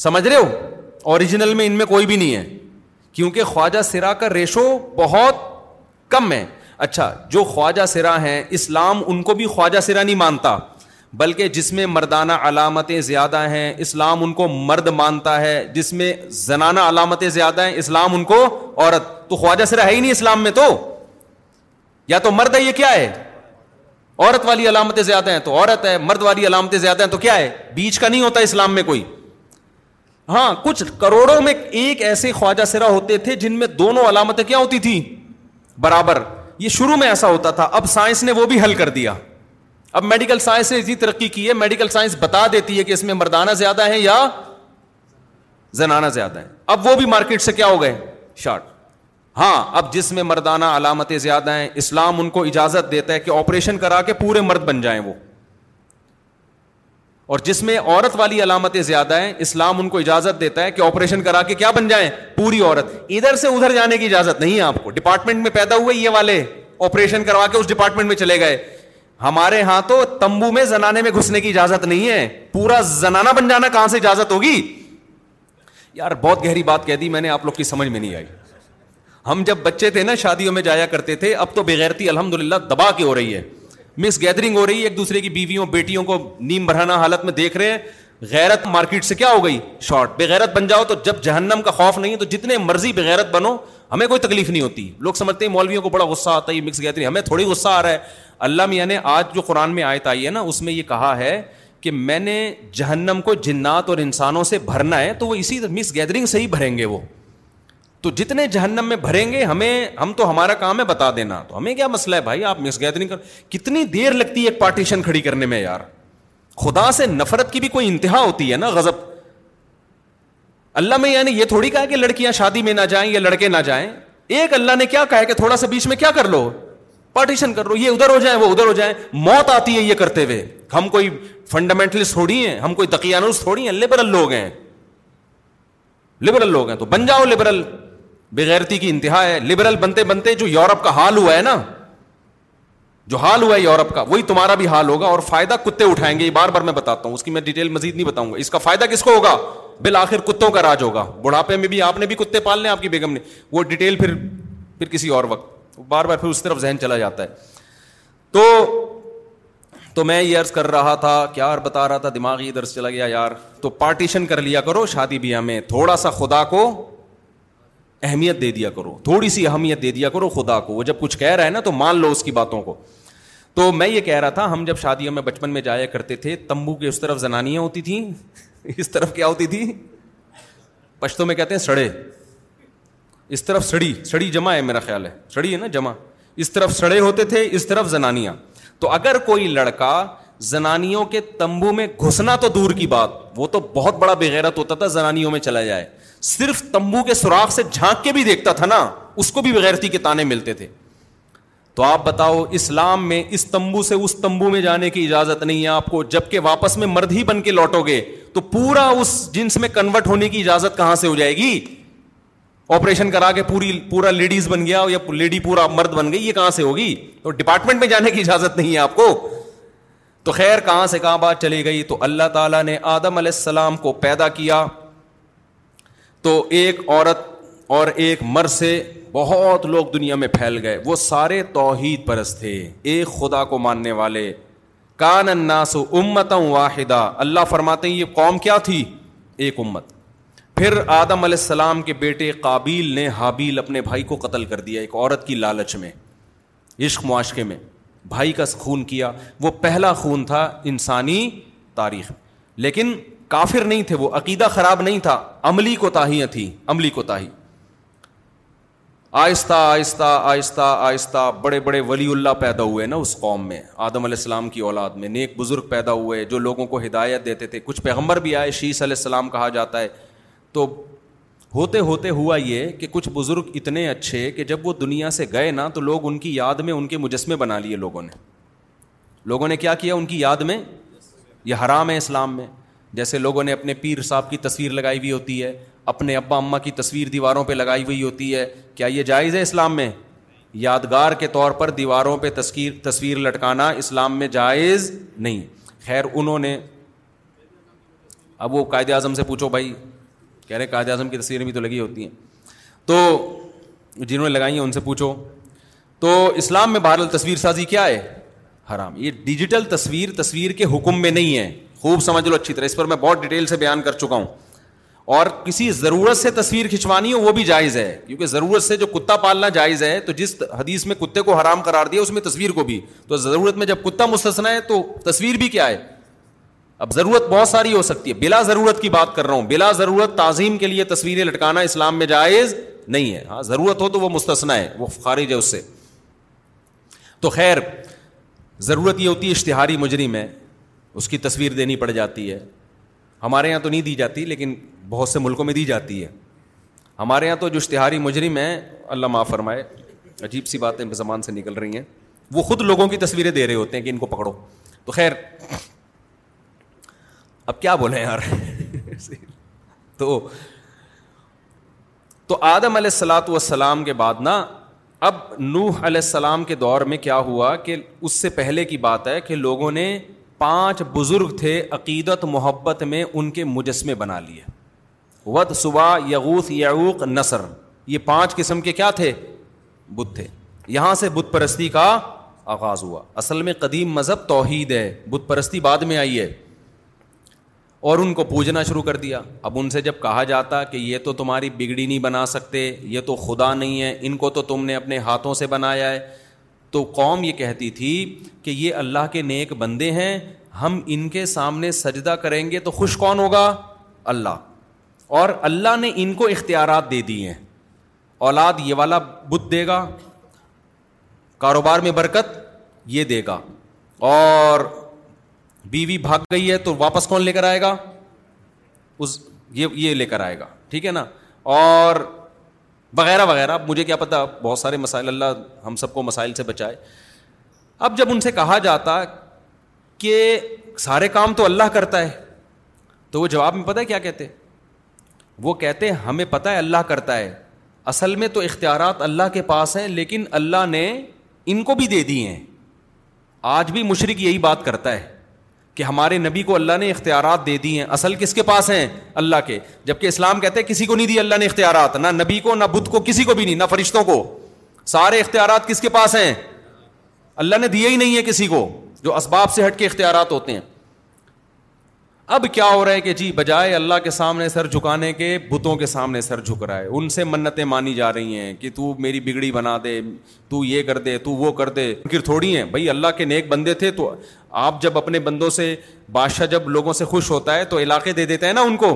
سمجھ رہے ہو اوریجنل میں ان میں کوئی بھی نہیں ہے کیونکہ خواجہ سرا کا ریشو بہت کم ہے اچھا جو خواجہ سرا ہیں اسلام ان کو بھی خواجہ سرا نہیں مانتا بلکہ جس میں مردانہ علامتیں زیادہ ہیں اسلام ان کو مرد مانتا ہے جس میں زنانہ علامتیں زیادہ ہیں اسلام ان کو عورت تو خواجہ سرا ہے ہی نہیں اسلام میں تو یا تو مرد ہے یہ کیا ہے عورت والی علامتیں زیادہ ہیں تو عورت ہے مرد والی علامتیں زیادہ ہیں تو کیا ہے بیچ کا نہیں ہوتا اسلام میں کوئی ہاں کچھ کروڑوں میں ایک ایسے خواجہ سرا ہوتے تھے جن میں دونوں علامتیں کیا ہوتی تھیں برابر یہ شروع میں ایسا ہوتا تھا اب سائنس نے وہ بھی حل کر دیا اب میڈیکل سائنس نے اتنی ترقی کی ہے میڈیکل سائنس بتا دیتی ہے کہ اس میں مردانہ زیادہ ہے یا زنانہ زیادہ ہے اب وہ بھی مارکیٹ سے کیا ہو گئے شارٹ ہاں اب جس میں مردانہ علامتیں زیادہ ہیں اسلام ان کو اجازت دیتا ہے کہ آپریشن کرا کے پورے مرد بن جائیں وہ اور جس میں عورت والی علامتیں زیادہ ہیں اسلام ان کو اجازت دیتا ہے کہ آپریشن کرا کے کیا بن جائیں پوری عورت ادھر سے ادھر جانے کی اجازت نہیں ہے آپ کو ڈپارٹمنٹ میں پیدا ہوئے یہ والے آپریشن کروا کے اس ڈپارٹمنٹ میں چلے گئے ہمارے ہاں تو تمبو میں زنانے میں گھسنے کی اجازت نہیں ہے پورا زنانا بن جانا کہاں سے اجازت ہوگی یار بہت گہری بات کہہ دی میں نے آپ لوگ کی سمجھ میں نہیں آئی ہم جب بچے تھے نا شادیوں میں جایا کرتے تھے اب تو بغیرتی الحمد للہ دبا کے ہو رہی ہے مس گیدرنگ ہو رہی ہے ایک دوسرے کی بیویوں بیٹیوں کو نیم بھرانا حالت میں دیکھ رہے ہیں غیرت مارکیٹ سے کیا ہو گئی شارٹ بےغیرت بن جاؤ تو جب جہنم کا خوف نہیں تو جتنے مرضی بغیرت بنو ہمیں کوئی تکلیف نہیں ہوتی لوگ سمجھتے ہیں مولویوں کو بڑا غصہ آتا ہے یہ مکس ہمیں تھوڑی غصہ آ رہا ہے اللہ میاں نے آج جو قرآن میں آیت آئی ہے نا اس میں یہ کہا ہے کہ میں نے جہنم کو جنات اور انسانوں سے بھرنا ہے تو وہ اسی مس گیدرنگ سے ہی بھریں گے وہ تو جتنے جہنم میں بھریں گے ہمیں ہم تو ہمارا کام ہے بتا دینا تو ہمیں کیا مسئلہ ہے بھائی آپ مس گیدرنگ کر کتنی دیر لگتی ہے ایک پارٹیشن کھڑی کرنے میں یار خدا سے نفرت کی بھی کوئی انتہا ہوتی ہے نا غضب اللہ میں یعنی یہ تھوڑی کہا کہ لڑکیاں شادی میں نہ جائیں یا لڑکے نہ جائیں ایک اللہ نے کیا کہا کہ تھوڑا سا بیچ میں کیا کر لو پارٹیشن کر لو یہ ادھر ہو جائیں وہ ادھر ہو جائیں موت آتی ہے یہ کرتے ہوئے ہم کوئی فنڈامنٹلس تھوڑی ہیں ہم کوئی دقیانوس تھوڑی ہیں لبرل لوگ ہیں لبرل لوگ ہیں تو بن جاؤ لبرل بغیرتی کی انتہا ہے لبرل بنتے بنتے جو یورپ کا حال ہوا ہے نا جو حال ہوا ہے یورپ کا وہی تمہارا بھی حال ہوگا اور فائدہ کتے اٹھائیں گے یہ بار بار میں بتاتا ہوں اس کی میں ڈیٹیل مزید نہیں بتاؤں گا اس کا فائدہ کس کو ہوگا بالآخر کتوں کا راج ہوگا بڑھاپے میں بھی آپ نے بھی کتے پال لیں آپ کی بیگم نے وہ ڈیٹیل پھر پھر کسی اور وقت بار بار پھر اس طرف ذہن چلا جاتا ہے تو تو میں یہ عرض کر رہا تھا کیا بتا رہا تھا دماغی درس چلا گیا یار تو پارٹیشن کر لیا کرو شادی بیاہ میں تھوڑا سا خدا کو اہمیت دے دیا کرو تھوڑی سی اہمیت دے دیا کرو خدا کو وہ جب کچھ کہہ رہا ہے نا تو مان لو اس کی باتوں کو تو میں یہ کہہ رہا تھا ہم جب شادیوں میں بچپن میں جایا کرتے تھے تمبو کے اس طرف زنانیاں ہوتی تھیں اس طرف کیا ہوتی تھی پشتوں میں کہتے ہیں سڑے اس طرف سڑی سڑی جمع ہے میرا خیال ہے سڑی ہے نا جمع اس طرف سڑے ہوتے تھے اس طرف زنانیاں تو اگر کوئی لڑکا زنانیوں کے تمبو میں گھسنا تو دور کی بات وہ تو بہت بڑا بغیرت ہوتا تھا زنانیوں میں چلا جائے صرف تمبو کے سوراخ سے جھانک کے بھی دیکھتا تھا نا اس کو بھی بغیرتی کے تانے ملتے تھے تو آپ بتاؤ اسلام میں اس تمبو سے اس تمبو میں جانے کی اجازت نہیں ہے آپ کو جبکہ واپس میں مرد ہی بن کے لوٹو گے تو پورا اس جنس میں کنورٹ ہونے کی اجازت کہاں سے ہو جائے گی آپریشن کرا کے پوری پورا لیڈیز بن گیا یا لیڈی پورا مرد بن گئی یہ کہاں سے ہوگی تو ڈپارٹمنٹ میں جانے کی اجازت نہیں ہے آپ کو تو خیر کہاں سے کہاں بات چلی گئی تو اللہ تعالیٰ نے آدم علیہ السلام کو پیدا کیا تو ایک عورت اور ایک مر سے بہت لوگ دنیا میں پھیل گئے وہ سارے توحید پرس تھے ایک خدا کو ماننے والے کان اناس امت واحدہ اللہ فرماتے ہیں یہ قوم کیا تھی ایک امت پھر آدم علیہ السلام کے بیٹے قابیل نے حابیل اپنے بھائی کو قتل کر دیا ایک عورت کی لالچ میں عشق معاشقے میں بھائی کا خون کیا وہ پہلا خون تھا انسانی تاریخ لیکن کافر نہیں تھے وہ عقیدہ خراب نہیں تھا عملی کوتاہی تھی عملی تاہی آہستہ آہستہ آہستہ آہستہ بڑے بڑے ولی اللہ پیدا ہوئے نا اس قوم میں آدم علیہ السلام کی اولاد میں نیک بزرگ پیدا ہوئے جو لوگوں کو ہدایت دیتے تھے کچھ پیغمبر بھی آئے شیس علیہ السلام کہا جاتا ہے تو ہوتے ہوتے ہوا یہ کہ کچھ بزرگ اتنے اچھے کہ جب وہ دنیا سے گئے نا تو لوگ ان کی یاد میں ان کے مجسمے بنا لیے لوگوں نے لوگوں نے کیا کیا ان کی یاد میں یہ حرام ہے اسلام میں جیسے لوگوں نے اپنے پیر صاحب کی تصویر لگائی ہوئی ہوتی ہے اپنے ابا اماں کی تصویر دیواروں پہ لگائی ہوئی ہوتی ہے کیا یہ جائز ہے اسلام میں یادگار کے طور پر دیواروں پہ تصویر تصویر لٹکانا اسلام میں جائز نہیں خیر انہوں نے اب وہ قائد اعظم سے پوچھو بھائی کہہ رہے قائد اعظم کی تصویریں بھی تو لگی ہوتی ہیں تو جنہوں نے لگائی ہیں ان سے پوچھو تو اسلام میں بہرحال تصویر سازی کیا ہے حرام یہ ڈیجیٹل تصویر تصویر کے حکم میں نہیں ہے خوب سمجھ لو اچھی طرح اس پر میں بہت ڈیٹیل سے بیان کر چکا ہوں اور کسی ضرورت سے تصویر کھنچوانی ہو وہ بھی جائز ہے کیونکہ ضرورت سے جو کتا پالنا جائز ہے تو جس حدیث میں کتے کو حرام قرار دیا اس میں تصویر کو بھی تو ضرورت میں جب کتا مستثنا ہے تو تصویر بھی کیا ہے اب ضرورت بہت ساری ہو سکتی ہے بلا ضرورت کی بات کر رہا ہوں بلا ضرورت تعظیم کے لیے تصویریں لٹکانا اسلام میں جائز نہیں ہے ہاں ضرورت ہو تو وہ مستثنا ہے وہ خارج ہے اس سے تو خیر ضرورت یہ ہوتی ہے اشتہاری مجرم ہے اس کی تصویر دینی پڑ جاتی ہے ہمارے یہاں تو نہیں دی جاتی لیکن بہت سے ملکوں میں دی جاتی ہے ہمارے یہاں تو جو اشتہاری مجرم ہیں اللہ معاف فرمائے عجیب سی باتیں زبان سے نکل رہی ہیں وہ خود لوگوں کی تصویریں دے رہے ہوتے ہیں کہ ان کو پکڑو تو خیر اب کیا بولے یار تو تو آدم علیہ السلاۃ والسلام کے بعد نا اب نوح علیہ السلام کے دور میں کیا ہوا کہ اس سے پہلے کی بات ہے کہ لوگوں نے پانچ بزرگ تھے عقیدت محبت میں ان کے مجسمے بنا لیے ود یعوق یہ پانچ قسم کے کیا تھے بت بت تھے یہاں سے پرستی کا آغاز ہوا اصل میں قدیم مذہب توحید ہے بت پرستی بعد میں آئی ہے اور ان کو پوجنا شروع کر دیا اب ان سے جب کہا جاتا کہ یہ تو تمہاری بگڑی نہیں بنا سکتے یہ تو خدا نہیں ہے ان کو تو تم نے اپنے ہاتھوں سے بنایا ہے تو قوم یہ کہتی تھی کہ یہ اللہ کے نیک بندے ہیں ہم ان کے سامنے سجدہ کریں گے تو خوش کون ہوگا اللہ اور اللہ نے ان کو اختیارات دے دیے ہیں اولاد یہ والا بت دے گا کاروبار میں برکت یہ دے گا اور بیوی بھاگ گئی ہے تو واپس کون لے کر آئے گا اس یہ لے کر آئے گا ٹھیک ہے نا اور وغیرہ وغیرہ اب مجھے کیا پتہ بہت سارے مسائل اللہ ہم سب کو مسائل سے بچائے اب جب ان سے کہا جاتا کہ سارے کام تو اللہ کرتا ہے تو وہ جواب میں پتہ ہے کیا کہتے وہ کہتے ہمیں پتہ ہے اللہ کرتا ہے اصل میں تو اختیارات اللہ کے پاس ہیں لیکن اللہ نے ان کو بھی دے دی ہیں آج بھی مشرق یہی بات کرتا ہے کہ ہمارے نبی کو اللہ نے اختیارات دے دی ہیں اصل کس کے پاس ہیں اللہ کے جب کہ اسلام کہتے ہیں کسی کو نہیں دی اللہ نے اختیارات نہ نبی کو نہ بدھ کو کسی کو بھی نہیں نہ فرشتوں کو سارے اختیارات کس کے پاس ہیں اللہ نے دیا ہی نہیں ہے کسی کو جو اسباب سے ہٹ کے اختیارات ہوتے ہیں اب کیا ہو رہا ہے کہ جی بجائے اللہ کے سامنے سر جھکانے کے بتوں کے سامنے سر جھک رہا ہے ان سے منتیں مانی جا رہی ہیں کہ تو میری بگڑی بنا دے تو یہ کر دے تو وہ کر دے تھوڑی ہیں بھائی اللہ کے نیک بندے تھے تو آپ جب اپنے بندوں سے بادشاہ جب لوگوں سے خوش ہوتا ہے تو علاقے دے دیتے ہیں نا ان کو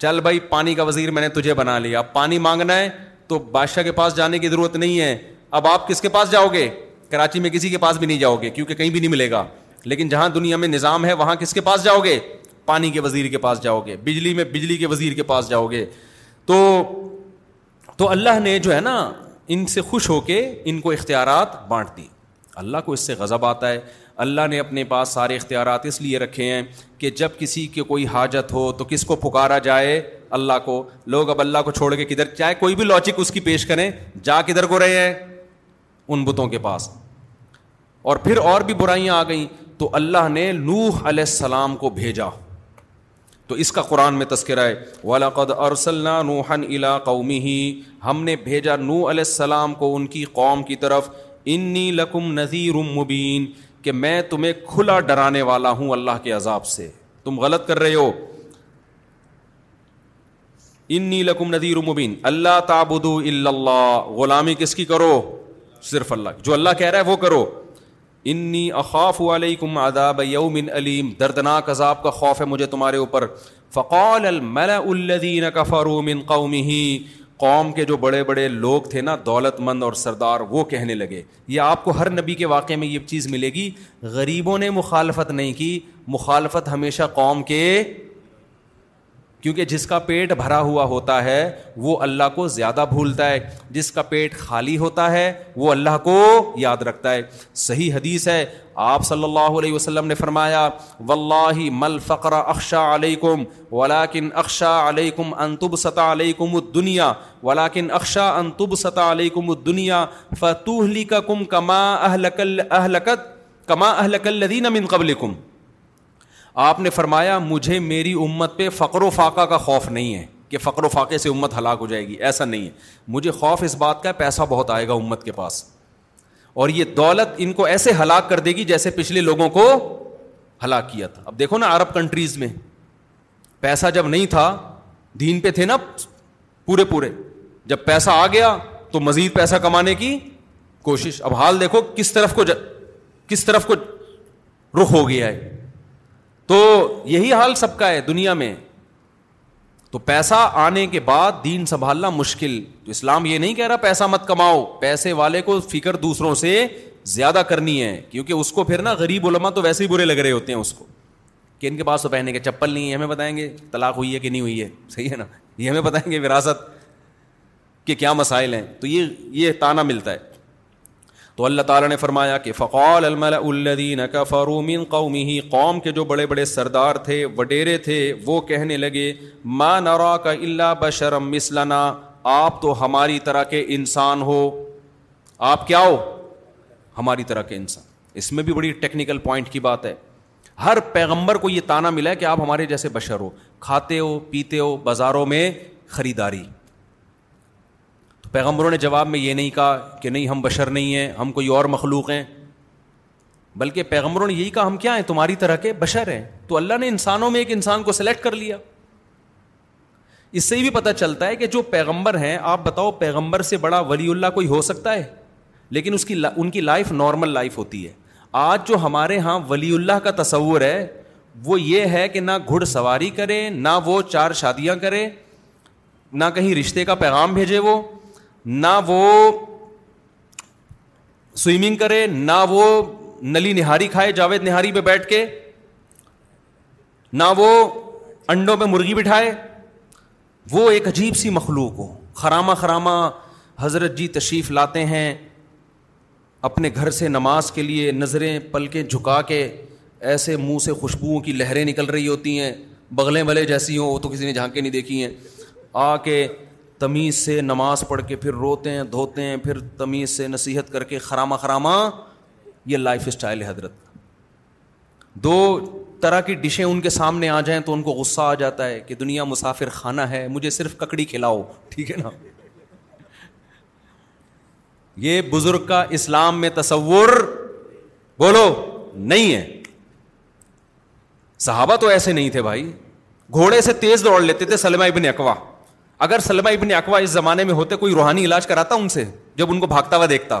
چل بھائی پانی کا وزیر میں نے تجھے بنا لیا اب پانی مانگنا ہے تو بادشاہ کے پاس جانے کی ضرورت نہیں ہے اب آپ کس کے پاس جاؤ گے کراچی میں کسی کے پاس بھی نہیں جاؤ گے کیونکہ کہیں بھی نہیں ملے گا لیکن جہاں دنیا میں نظام ہے وہاں کس کے پاس جاؤ گے پانی کے وزیر کے پاس جاؤ گے بجلی میں بجلی کے وزیر کے پاس جاؤ گے تو تو اللہ نے جو ہے نا ان سے خوش ہو کے ان کو اختیارات بانٹ دی اللہ کو اس سے غضب آتا ہے اللہ نے اپنے پاس سارے اختیارات اس لیے رکھے ہیں کہ جب کسی کے کوئی حاجت ہو تو کس کو پکارا جائے اللہ کو لوگ اب اللہ کو چھوڑ کے کدھر چاہے کوئی بھی لاجک اس کی پیش کریں جا کدھر کو رہے ہیں ان بتوں کے پاس اور پھر اور بھی برائیاں آ گئیں تو اللہ نے نوح علیہ السلام کو بھیجا تو اس کا قرآن میں تذکرہ ہے ہم نے بھیجا نو علیہ السلام کو ان کی قوم کی طرف کہ میں تمہیں کھلا ڈرانے والا ہوں اللہ کے عذاب سے تم غلط کر رہے ہو لکم نذیر مبین اللہ تابود اللہ غلامی کس کی کرو صرف اللہ جو اللہ کہہ رہا ہے وہ کرو انی اخاف علیکم عذاب یوم علیم دردناک عذاب کا خوف ہے مجھے تمہارے اوپر فقال الملا الذین کفروا من قومه قوم کے جو بڑے بڑے لوگ تھے نا دولت مند اور سردار وہ کہنے لگے یہ آپ کو ہر نبی کے واقعے میں یہ چیز ملے گی غریبوں نے مخالفت نہیں کی مخالفت ہمیشہ قوم کے کیونکہ جس کا پیٹ بھرا ہوا ہوتا ہے وہ اللہ کو زیادہ بھولتا ہے جس کا پیٹ خالی ہوتا ہے وہ اللہ کو یاد رکھتا ہے صحیح حدیث ہے آپ صلی اللہ علیہ وسلم نے فرمایا و اللہ مل فقر اقشا علیکم ولاکن اقشا علیکم انتب سط علیکم الدنیا ولاکن اقشا انتب سط علیکم فتوہلی کا کم کما اہلکل اہلکت کما اہلکل من کم آپ نے فرمایا مجھے میری امت پہ فقر و فاقہ کا خوف نہیں ہے کہ فقر و فاقے سے امت ہلاک ہو جائے گی ایسا نہیں ہے مجھے خوف اس بات کا ہے پیسہ بہت آئے گا امت کے پاس اور یہ دولت ان کو ایسے ہلاک کر دے گی جیسے پچھلے لوگوں کو ہلاک کیا تھا اب دیکھو نا عرب کنٹریز میں پیسہ جب نہیں تھا دین پہ تھے نا پورے پورے جب پیسہ آ گیا تو مزید پیسہ کمانے کی کوشش اب حال دیکھو کس طرف ج... کس طرف کو رخ ہو گیا ہے تو یہی حال سب کا ہے دنیا میں تو پیسہ آنے کے بعد دین سنبھالنا مشکل تو اسلام یہ نہیں کہہ رہا پیسہ مت کماؤ پیسے والے کو فکر دوسروں سے زیادہ کرنی ہے کیونکہ اس کو پھر نا غریب علما تو ویسے ہی برے لگ رہے ہوتے ہیں اس کو کہ ان کے پاس تو پہنے کے چپل نہیں ہے ہمیں بتائیں گے طلاق ہوئی ہے کہ نہیں ہوئی ہے صحیح ہے نا یہ ہمیں بتائیں گے وراثت کہ کیا مسائل ہیں تو یہ یہ تانا ملتا ہے تو اللہ تعالیٰ نے فرمایا کہ فقول قوم کے جو بڑے بڑے سردار تھے وڈیرے تھے وہ کہنے لگے ما نرا کا اللہ بشرم مثلنا آپ تو ہماری طرح کے انسان ہو آپ کیا ہو ہماری طرح کے انسان اس میں بھی بڑی ٹیکنیکل پوائنٹ کی بات ہے ہر پیغمبر کو یہ تانا ملا ہے کہ آپ ہمارے جیسے بشر ہو کھاتے ہو پیتے ہو بازاروں میں خریداری پیغمبروں نے جواب میں یہ نہیں کہا کہ نہیں ہم بشر نہیں ہیں ہم کوئی اور مخلوق ہیں بلکہ پیغمبروں نے یہی کہا ہم کیا ہیں تمہاری طرح کے بشر ہیں تو اللہ نے انسانوں میں ایک انسان کو سلیکٹ کر لیا اس سے بھی پتہ چلتا ہے کہ جو پیغمبر ہیں آپ بتاؤ پیغمبر سے بڑا ولی اللہ کوئی ہو سکتا ہے لیکن اس کی ان کی لائف نارمل لائف ہوتی ہے آج جو ہمارے یہاں ولی اللہ کا تصور ہے وہ یہ ہے کہ نہ گھڑ سواری کرے نہ وہ چار شادیاں کرے نہ کہیں رشتے کا پیغام بھیجے وہ نہ وہ سوئمنگ کرے نہ وہ نلی نہاری کھائے جاوید نہاری پہ بیٹھ کے نہ وہ انڈوں پہ مرغی بٹھائے وہ ایک عجیب سی مخلوق ہو خرامہ خرامہ حضرت جی تشریف لاتے ہیں اپنے گھر سے نماز کے لیے نظریں پلکیں جھکا کے ایسے منہ سے خوشبوؤں کی لہریں نکل رہی ہوتی ہیں بغلیں بلے جیسی ہوں وہ تو کسی نے جھانکے نہیں دیکھی ہیں آ کے تمیز سے نماز پڑھ کے پھر روتے ہیں دھوتے ہیں پھر تمیز سے نصیحت کر کے خراما خرامہ یہ لائف اسٹائل ہے حضرت دو طرح کی ڈشیں ان کے سامنے آ جائیں تو ان کو غصہ آ جاتا ہے کہ دنیا مسافر خانہ ہے مجھے صرف ککڑی کھلاؤ ٹھیک ہے نا یہ بزرگ کا اسلام میں تصور بولو نہیں ہے صحابہ تو ایسے نہیں تھے بھائی گھوڑے سے تیز دوڑ لیتے تھے سلمہ ابن اقوا اگر سلمہ ابن اقوا اس زمانے میں ہوتے کوئی روحانی علاج کراتا ان سے جب ان کو بھاگتا ہوا دیکھتا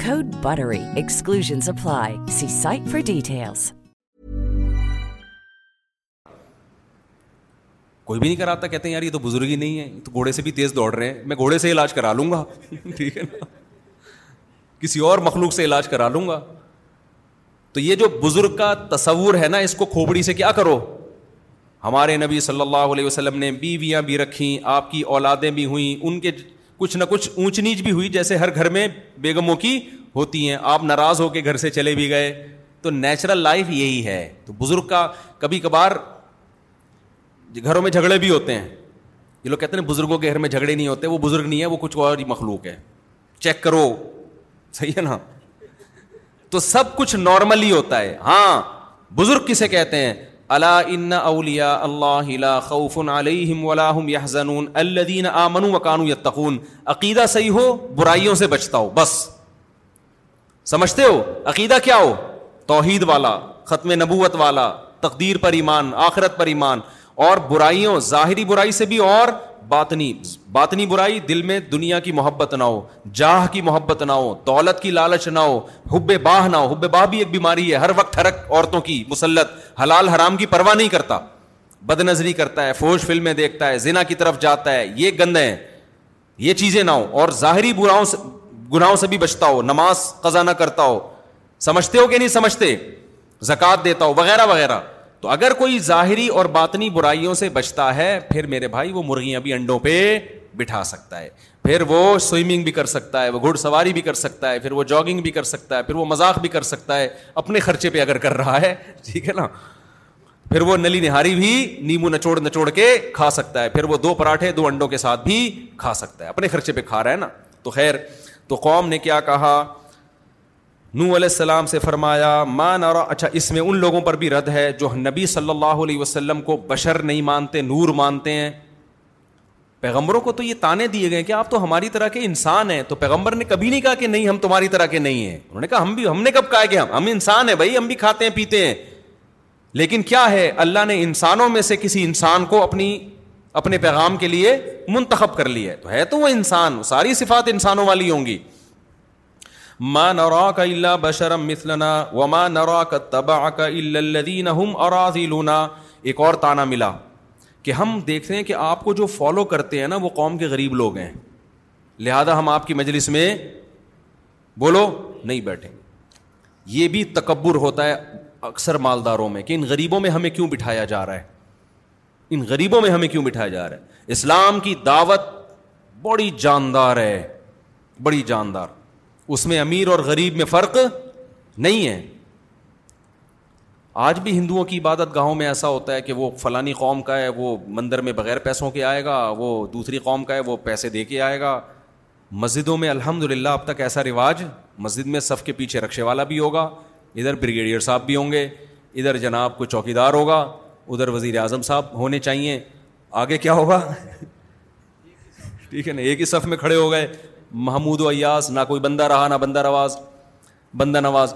code buttery exclusions apply see site for details کوئی بھی نہیں کراتا کہتے ہیں یار یہ تو بزرگی نہیں ہے تو گھوڑے سے بھی تیز دوڑ رہے ہیں میں گھوڑے سے علاج کرا لوں گا ٹھیک ہے نا کسی اور مخلوق سے علاج کرا لوں گا تو یہ جو بزرگ کا تصور ہے نا اس کو کھوپڑی سے کیا کرو ہمارے نبی صلی اللہ علیہ وسلم نے بیویاں بھی رکھیں آپ کی اولادیں بھی ہوئیں ان کے کچھ نہ کچھ اونچ نیچ بھی ہوئی جیسے ہر گھر میں بیگموں کی ہوتی ہیں آپ ناراض ہو کے گھر سے چلے بھی گئے تو نیچرل لائف یہی ہے تو بزرگ کا کبھی کبھار گھروں میں جھگڑے بھی ہوتے ہیں یہ لوگ کہتے ہیں بزرگوں کے گھر میں جھگڑے نہیں ہوتے وہ بزرگ نہیں ہے وہ کچھ اور مخلوق ہے چیک کرو صحیح ہے نا تو سب کچھ نارملی ہوتا ہے ہاں بزرگ کسے کہتے ہیں الا ان اولیاء اللہ لا خوف علیہم ولا الذين امنوا وكانوا يتقون عقیدہ صحیح ہو برائیوں سے بچتا ہو بس سمجھتے ہو عقیدہ کیا ہو توحید والا ختم نبوت والا تقدیر پر ایمان آخرت پر ایمان اور برائیوں ظاہری برائی سے بھی اور باطنی باطنی برائی دل میں دنیا کی محبت نہ ہو جاہ کی محبت نہ ہو دولت کی لالچ نہ ہو حب باہ نہ ہو حب باہ بھی ایک بیماری ہے ہر وقت ہرک عورتوں کی مسلط حلال حرام کی پرواہ نہیں کرتا بد نظری کرتا ہے فوج فلمیں دیکھتا ہے زنا کی طرف جاتا ہے یہ گندے یہ چیزیں نہ ہو اور ظاہری براؤں سے گناہوں سے بھی بچتا ہو نماز قضا نہ کرتا ہو سمجھتے ہو کہ نہیں سمجھتے زکوٰۃ دیتا ہو وغیرہ وغیرہ تو اگر کوئی ظاہری اور باطنی برائیوں سے بچتا ہے پھر میرے بھائی وہ مرغیاں بھی انڈوں پہ بٹھا سکتا ہے پھر وہ سوئمنگ بھی کر سکتا ہے وہ گھڑ سواری بھی کر سکتا ہے پھر وہ جاگنگ بھی کر سکتا ہے پھر وہ مذاق بھی کر سکتا ہے اپنے خرچے پہ اگر کر رہا ہے ٹھیک ہے نا پھر وہ نلی نہاری بھی نیمبو نچوڑ نچوڑ کے کھا سکتا ہے پھر وہ دو پراٹھے دو انڈوں کے ساتھ بھی کھا سکتا ہے اپنے خرچے پہ کھا رہا ہے نا تو خیر تو قوم نے کیا کہا نو علیہ السلام سے فرمایا مان اور اچھا اس میں ان لوگوں پر بھی رد ہے جو نبی صلی اللہ علیہ وسلم کو بشر نہیں مانتے نور مانتے ہیں پیغمبروں کو تو یہ تانے دیے گئے کہ آپ تو ہماری طرح کے انسان ہیں تو پیغمبر نے کبھی نہیں کہا کہ نہیں ہم تمہاری طرح کے نہیں ہیں انہوں نے کہا ہم بھی ہم نے کب کہا کہ ہم ہم انسان ہیں بھائی ہم بھی کھاتے ہیں پیتے ہیں لیکن کیا ہے اللہ نے انسانوں میں سے کسی انسان کو اپنی اپنے پیغام کے لیے منتخب کر لیا ہے تو ہے تو وہ انسان ساری صفات انسانوں والی ہوں گی ما نراك الا کا اللہ بشرم وما نرا کا تبا کا هم اراذلنا ایک اور تانا ملا کہ ہم دیکھتے ہیں کہ آپ کو جو فالو کرتے ہیں نا وہ قوم کے غریب لوگ ہیں لہذا ہم آپ کی مجلس میں بولو نہیں بیٹھیں یہ بھی تکبر ہوتا ہے اکثر مالداروں میں کہ ان غریبوں میں ہمیں کیوں بٹھایا جا رہا ہے ان غریبوں میں ہمیں کیوں بٹھایا جا رہا ہے اسلام کی دعوت بڑی جاندار ہے بڑی جاندار اس میں امیر اور غریب میں فرق نہیں ہے آج بھی ہندوؤں کی عبادت گاہوں میں ایسا ہوتا ہے کہ وہ فلانی قوم کا ہے وہ مندر میں بغیر پیسوں کے آئے گا وہ دوسری قوم کا ہے وہ پیسے دے کے آئے گا مسجدوں میں الحمد للہ اب تک ایسا رواج مسجد میں صف کے پیچھے رقشے والا بھی ہوگا ادھر بریگیڈیئر صاحب بھی ہوں گے ادھر جناب کو چوکیدار ہوگا ادھر وزیر اعظم صاحب ہونے چاہیے آگے کیا ہوگا *laughs* ٹھیک ہے نا ایک ہی صف میں کھڑے ہو گئے محمود و ایاس نہ کوئی بندہ رہا نہ بندہ رواز بندہ نواز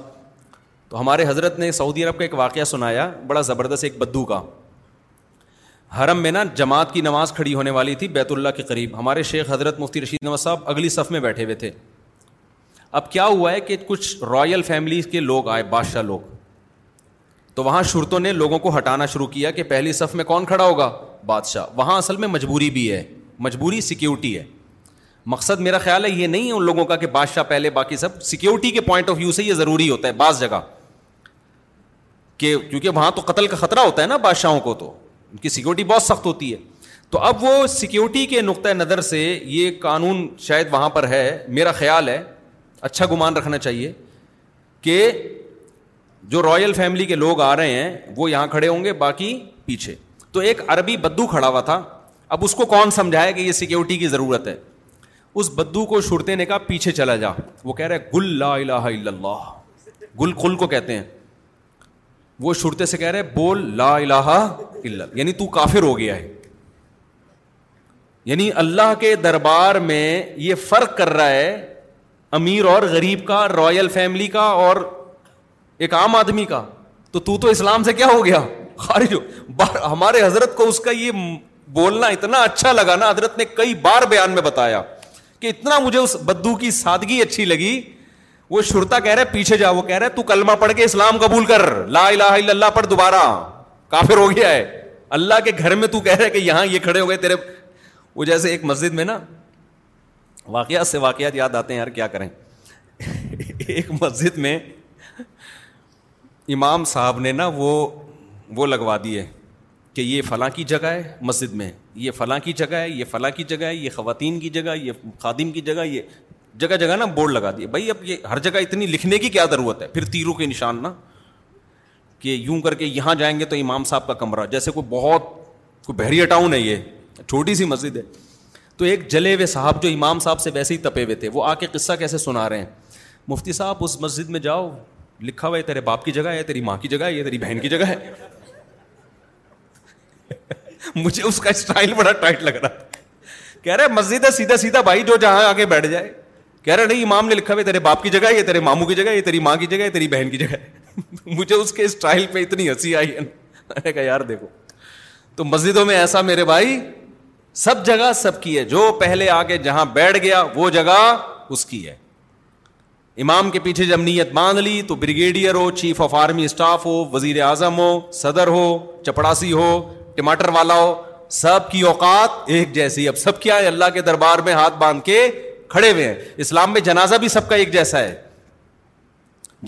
تو ہمارے حضرت نے سعودی عرب کا ایک واقعہ سنایا بڑا زبردست ایک بدو کا حرم میں نا جماعت کی نماز کھڑی ہونے والی تھی بیت اللہ کے قریب ہمارے شیخ حضرت مفتی رشید نواز صاحب اگلی صف میں بیٹھے ہوئے تھے اب کیا ہوا ہے کہ کچھ رائل فیملیز کے لوگ آئے بادشاہ لوگ تو وہاں شرطوں نے لوگوں کو ہٹانا شروع کیا کہ پہلی صف میں کون کھڑا ہوگا بادشاہ وہاں اصل میں مجبوری بھی ہے مجبوری سیکیورٹی ہے مقصد میرا خیال ہے یہ نہیں ہے ان لوگوں کا کہ بادشاہ پہلے باقی سب سیکیورٹی کے پوائنٹ آف ویو سے یہ ضروری ہوتا ہے بعض جگہ کہ کیونکہ وہاں تو قتل کا خطرہ ہوتا ہے نا بادشاہوں کو تو ان کی سیکیورٹی بہت سخت ہوتی ہے تو اب وہ سیکیورٹی کے نقطۂ نظر سے یہ قانون شاید وہاں پر ہے میرا خیال ہے اچھا گمان رکھنا چاہیے کہ جو رائل فیملی کے لوگ آ رہے ہیں وہ یہاں کھڑے ہوں گے باقی پیچھے تو ایک عربی بدو کھڑا ہوا تھا اب اس کو کون سمجھایا کہ یہ سیکیورٹی کی ضرورت ہے اس بدو کو شرتے نے کہا پیچھے چلا جا وہ کہہ رہے گل لا الہ الا اللہ گل کل کو کہتے ہیں وہ شرتے سے کہہ رہے بول لا الہ الا یعنی تو کافر ہو گیا ہے یعنی اللہ کے دربار میں یہ فرق کر رہا ہے امیر اور غریب کا رائل فیملی کا اور ایک عام آدمی کا تو تو تو اسلام سے کیا ہو گیا خارج ہو ہمارے حضرت کو اس کا یہ بولنا اتنا اچھا لگا نا حضرت نے کئی بار بیان میں بتایا کہ اتنا مجھے اس بدو کی سادگی اچھی لگی وہ شرتا کہہ رہے پیچھے جا وہ کہہ رہے تو کلمہ پڑھ کے اسلام قبول کر لا الہ الا اللہ پڑھ دوبارہ کافر ہو گیا ہے اللہ کے گھر میں تو کہہ رہے کہ یہاں یہ کھڑے ہو گئے تیرے وہ جیسے ایک مسجد میں نا واقعات سے واقعات یاد آتے ہیں یار کیا کریں ایک مسجد میں امام صاحب نے نا وہ وہ لگوا دیے کہ یہ فلاں کی جگہ ہے مسجد میں یہ فلاں کی جگہ ہے یہ فلاں کی جگہ ہے یہ خواتین کی جگہ یہ خادم کی جگہ یہ جگہ جگہ نا بورڈ لگا دیے بھائی اب یہ ہر جگہ اتنی لکھنے کی کیا ضرورت ہے پھر تیروں کے نشان نا کہ یوں کر کے یہاں جائیں گے تو امام صاحب کا کمرہ جیسے کوئی بہت کوئی بحریہ ٹاؤن ہے یہ چھوٹی سی مسجد ہے تو ایک جلے ہوئے صاحب جو امام صاحب سے ویسے ہی تپے ہوئے تھے وہ آ کے قصہ کیسے سنا رہے ہیں مفتی صاحب اس مسجد میں جاؤ لکھا ہوا ہے تیرے باپ کی جگہ ہے تیری ماں کی جگہ ہے یہ تیری بہن کی جگہ ہے *laughs* مجھے اس کا اسٹائل بڑا ٹائٹ لگ رہا کہہ رہے مسجد ہے سیدھا سیدھا بھائی جو جہاں آگے بیٹھ جائے کہہ رہے نہیں امام نے لکھا ہوئے تیرے باپ کی جگہ یہ تیرے ماموں کی جگہ یہ تیری ماں کی جگہ ہے تیری بہن کی جگہ ہے *laughs* مجھے اس کے اسٹائل پہ اتنی ہنسی آئی ہے نے کہا یار دیکھو تو مسجدوں میں ایسا میرے بھائی سب جگہ سب کی ہے جو پہلے آگے جہاں بیٹھ گیا وہ جگہ اس کی ہے امام کے پیچھے جب نیت باندھ لی تو بریگیڈیئر ہو چیف آف آرمی اسٹاف ہو وزیر اعظم ہو صدر ہو چپڑاسی ہو ٹماٹر والا ہو سب کی اوقات ایک جیسی اب سب کیا ہے اللہ کے دربار میں ہاتھ باندھ کے کھڑے ہوئے ہیں اسلام میں جنازہ بھی سب کا ایک جیسا ہے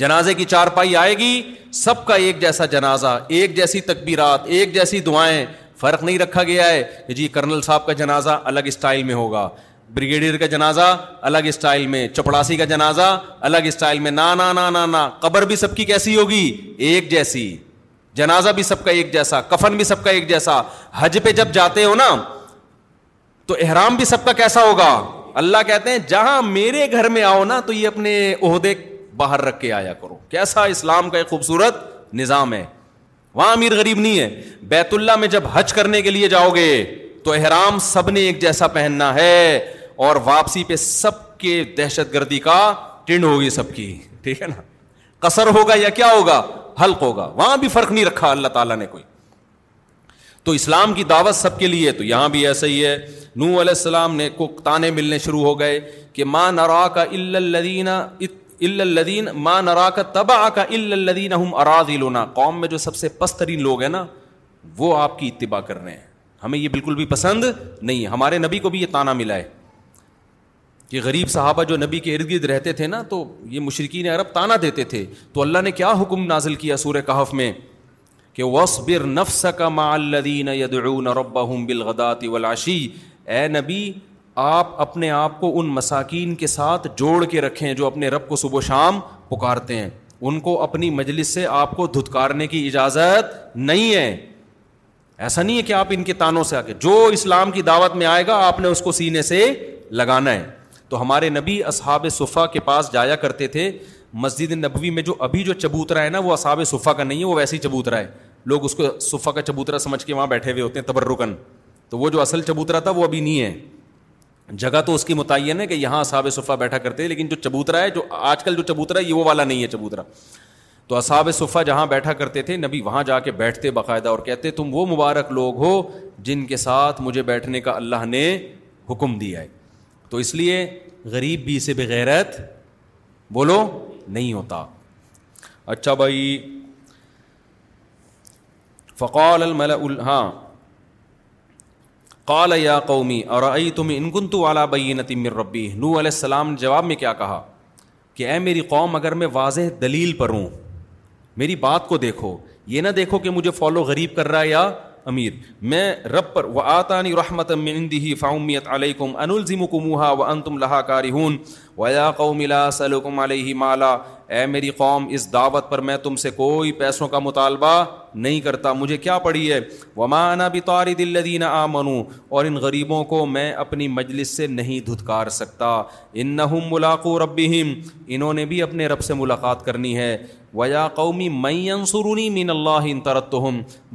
جنازے کی چار پائی آئے گی سب کا ایک جیسا جنازہ ایک جیسی تکبیرات ایک جیسی دعائیں فرق نہیں رکھا گیا ہے کہ جی کرنل صاحب کا جنازہ الگ اسٹائل میں ہوگا بریگیڈیئر کا جنازہ الگ اسٹائل میں چپڑاسی کا جنازہ الگ اسٹائل میں نا نا نا نا نا قبر بھی سب کی کیسی ہوگی ایک جیسی جنازہ بھی سب کا ایک جیسا کفن بھی سب کا ایک جیسا حج پہ جب جاتے ہو نا تو احرام بھی سب کا کیسا ہوگا اللہ کہتے ہیں جہاں میرے گھر میں آؤ نا تو یہ اپنے عہدے باہر رکھ کے آیا کرو کیسا اسلام کا ایک خوبصورت نظام ہے وہاں امیر غریب نہیں ہے بیت اللہ میں جب حج کرنے کے لیے جاؤ گے تو احرام سب نے ایک جیسا پہننا ہے اور واپسی پہ سب کے دہشت گردی کا ٹنڈ ہوگی سب کی ٹھیک ہے نا قصر ہوگا یا کیا ہوگا حلق ہوگا وہاں بھی فرق نہیں رکھا اللہ تعالیٰ نے کوئی تو اسلام کی دعوت سب کے لیے تو یہاں بھی ایسا ہی ہے نو علیہ السلام نے کو تانے ملنے شروع ہو گئے کہ ماں نرا کا الدین ماں نرا کا تبا کا الدین ہم لونا قوم میں جو سب سے پسترین لوگ ہیں نا وہ آپ کی اتباع کر رہے ہیں ہمیں یہ بالکل بھی پسند نہیں ہمارے نبی کو بھی یہ تانا ملا ہے کہ غریب صحابہ جو نبی کے ارد گرد رہتے تھے نا تو یہ مشرقین عرب تانا دیتے تھے تو اللہ نے کیا حکم نازل کیا سور کہف میں کہ وس بر نفس کما ربهم بالغدات ولاشی اے نبی آپ اپنے آپ کو ان مساکین کے ساتھ جوڑ کے رکھیں جو اپنے رب کو صبح و شام پکارتے ہیں ان کو اپنی مجلس سے آپ کو دھتکارنے کی اجازت نہیں ہے ایسا نہیں ہے کہ آپ ان کے تانوں سے آ کے جو اسلام کی دعوت میں آئے گا آپ نے اس کو سینے سے لگانا ہے تو ہمارے نبی اصحاب صفحہ کے پاس جایا کرتے تھے مسجد نبوی میں جو ابھی جو چبوترا ہے نا وہ اصحاب صفحہ کا نہیں ہے وہ ویسے ہی چبوترا ہے لوگ اس کو صفحہ کا چبوترا سمجھ کے وہاں بیٹھے ہوئے ہوتے ہیں تبرکن تو وہ جو اصل چبوترا تھا وہ ابھی نہیں ہے جگہ تو اس کی متعین ہے کہ یہاں اصحاب صفحہ بیٹھا کرتے ہیں لیکن جو چبوترا ہے جو آج کل جو چبوترا ہے یہ وہ والا نہیں ہے چبوترا تو اصحاب صفحہ جہاں بیٹھا کرتے تھے نبی وہاں جا کے بیٹھتے باقاعدہ اور کہتے تم وہ مبارک لوگ ہو جن کے ساتھ مجھے بیٹھنے کا اللہ نے حکم دیا ہے تو اس لیے غریب بھی اسے بغیرت بولو نہیں ہوتا اچھا بھائی فقال الملا ہاں۔ قال یا قومی اور آئی تم تو اعلیٰ بائی نتیم ربی نو علیہ السلام نے جواب میں کیا کہا کہ اے میری قوم اگر میں واضح دلیل پر ہوں میری بات کو دیکھو یہ نہ دیکھو کہ مجھے فالو غریب کر رہا ہے یا امیر میں رب پر و آتانی رحمت مندی ہی فاؤمیت علیکم انلزمکموہا و انتم لہا کاری ہون و یا قوم لا سلکم علیہ مالا اے میری قوم اس دعوت پر میں تم سے کوئی پیسوں کا مطالبہ نہیں کرتا مجھے کیا پڑی ہے ومانہ بھی طاری دل لدینہ آ اور ان غریبوں کو میں اپنی مجلس سے نہیں دھتکار سکتا ان نہ ہم ملاقو ربیم انہوں نے بھی اپنے رب سے ملاقات کرنی ہے ویا قومی میں انصرونی مین اللہ ان ترت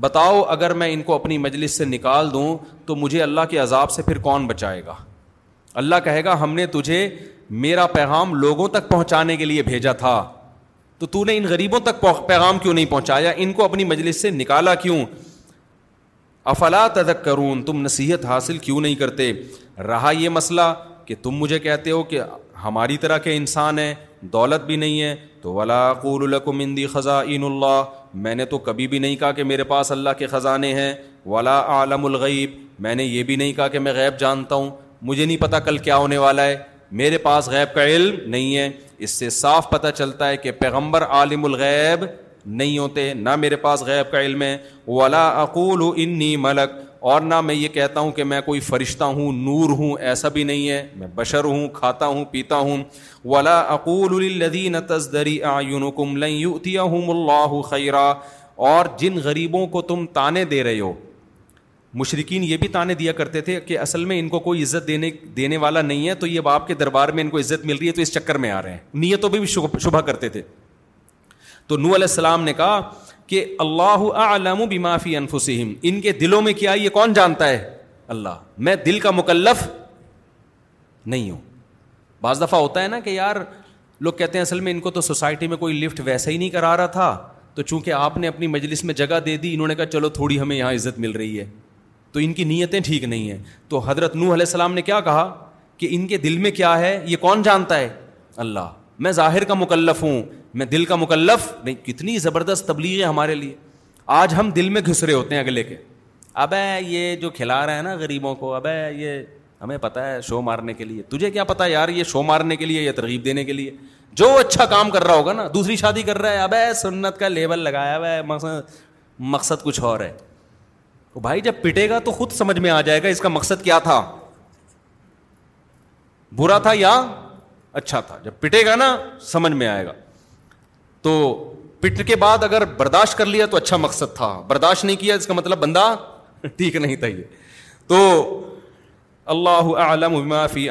بتاؤ اگر میں ان کو اپنی مجلس سے نکال دوں تو مجھے اللہ کے عذاب سے پھر کون بچائے گا اللہ کہے گا ہم نے تجھے میرا پیغام لوگوں تک پہنچانے کے لیے بھیجا تھا تو تو نے ان غریبوں تک پیغام کیوں نہیں پہنچایا ان کو اپنی مجلس سے نکالا کیوں افلا تدک کرون تم نصیحت حاصل کیوں نہیں کرتے رہا یہ مسئلہ کہ تم مجھے کہتے ہو کہ ہماری طرح کے انسان ہیں دولت بھی نہیں ہے تو ولا اندی خزاں اللہ میں نے تو کبھی بھی نہیں کہا کہ میرے پاس اللہ کے خزانے ہیں ولا عالم الغیب میں نے یہ بھی نہیں کہا کہ میں غیب جانتا ہوں مجھے نہیں پتا کل کیا ہونے والا ہے میرے پاس غیب کا علم نہیں ہے اس سے صاف پتہ چلتا ہے کہ پیغمبر عالم الغیب نہیں ہوتے نہ میرے پاس غیب کا علم ہے ولا اقول انی ملک اور نہ میں یہ کہتا ہوں کہ میں کوئی فرشتہ ہوں نور ہوں ایسا بھی نہیں ہے میں بشر ہوں کھاتا ہوں پیتا ہوں ولا اقول تزدری اللہ خیرا اور جن غریبوں کو تم تانے دے رہے ہو مشرقین یہ بھی تانے دیا کرتے تھے کہ اصل میں ان کو کوئی عزت دینے دینے والا نہیں ہے تو یہ باپ کے دربار میں ان کو عزت مل رہی ہے تو اس چکر میں آ رہے ہیں نیتوں بھی شبہ کرتے تھے تو نو علیہ السلام نے کہا کہ اللہ علام بیمافی انفسم ان کے دلوں میں کیا یہ کون جانتا ہے اللہ میں دل کا مکلف نہیں ہوں بعض دفعہ ہوتا ہے نا کہ یار لوگ کہتے ہیں اصل میں ان کو تو سوسائٹی میں کوئی لفٹ ویسا ہی نہیں کرا رہا تھا تو چونکہ آپ نے اپنی مجلس میں جگہ دے دی انہوں نے کہا چلو تھوڑی ہمیں یہاں عزت مل رہی ہے تو ان کی نیتیں ٹھیک نہیں ہیں تو حضرت نوح علیہ السلام نے کیا کہا کہ ان کے دل میں کیا ہے یہ کون جانتا ہے اللہ میں ظاہر کا مکلف ہوں میں دل کا مکلف نہیں کتنی زبردست تبلیغ ہے ہمارے لیے آج ہم دل میں گھس رہے ہوتے ہیں اگلے کے اب یہ جو کھلا رہا ہے نا غریبوں کو اب یہ ہمیں پتہ ہے شو مارنے کے لیے تجھے کیا پتا یار یہ شو مارنے کے لیے یا ترغیب دینے کے لیے جو اچھا کام کر رہا ہوگا نا دوسری شادی کر رہا ہے اب سنت کا لیبل لگایا ہوا ہے مقصد کچھ اور ہے بھائی جب پٹے گا تو خود سمجھ میں آ جائے گا اس کا مقصد کیا تھا برا تھا یا اچھا تھا جب پٹے گا نا سمجھ میں آئے گا تو پٹ کے بعد اگر برداشت کر لیا تو اچھا مقصد تھا برداشت نہیں کیا اس کا مطلب بندہ ٹھیک نہیں تھا یہ تو اللہ عالم فی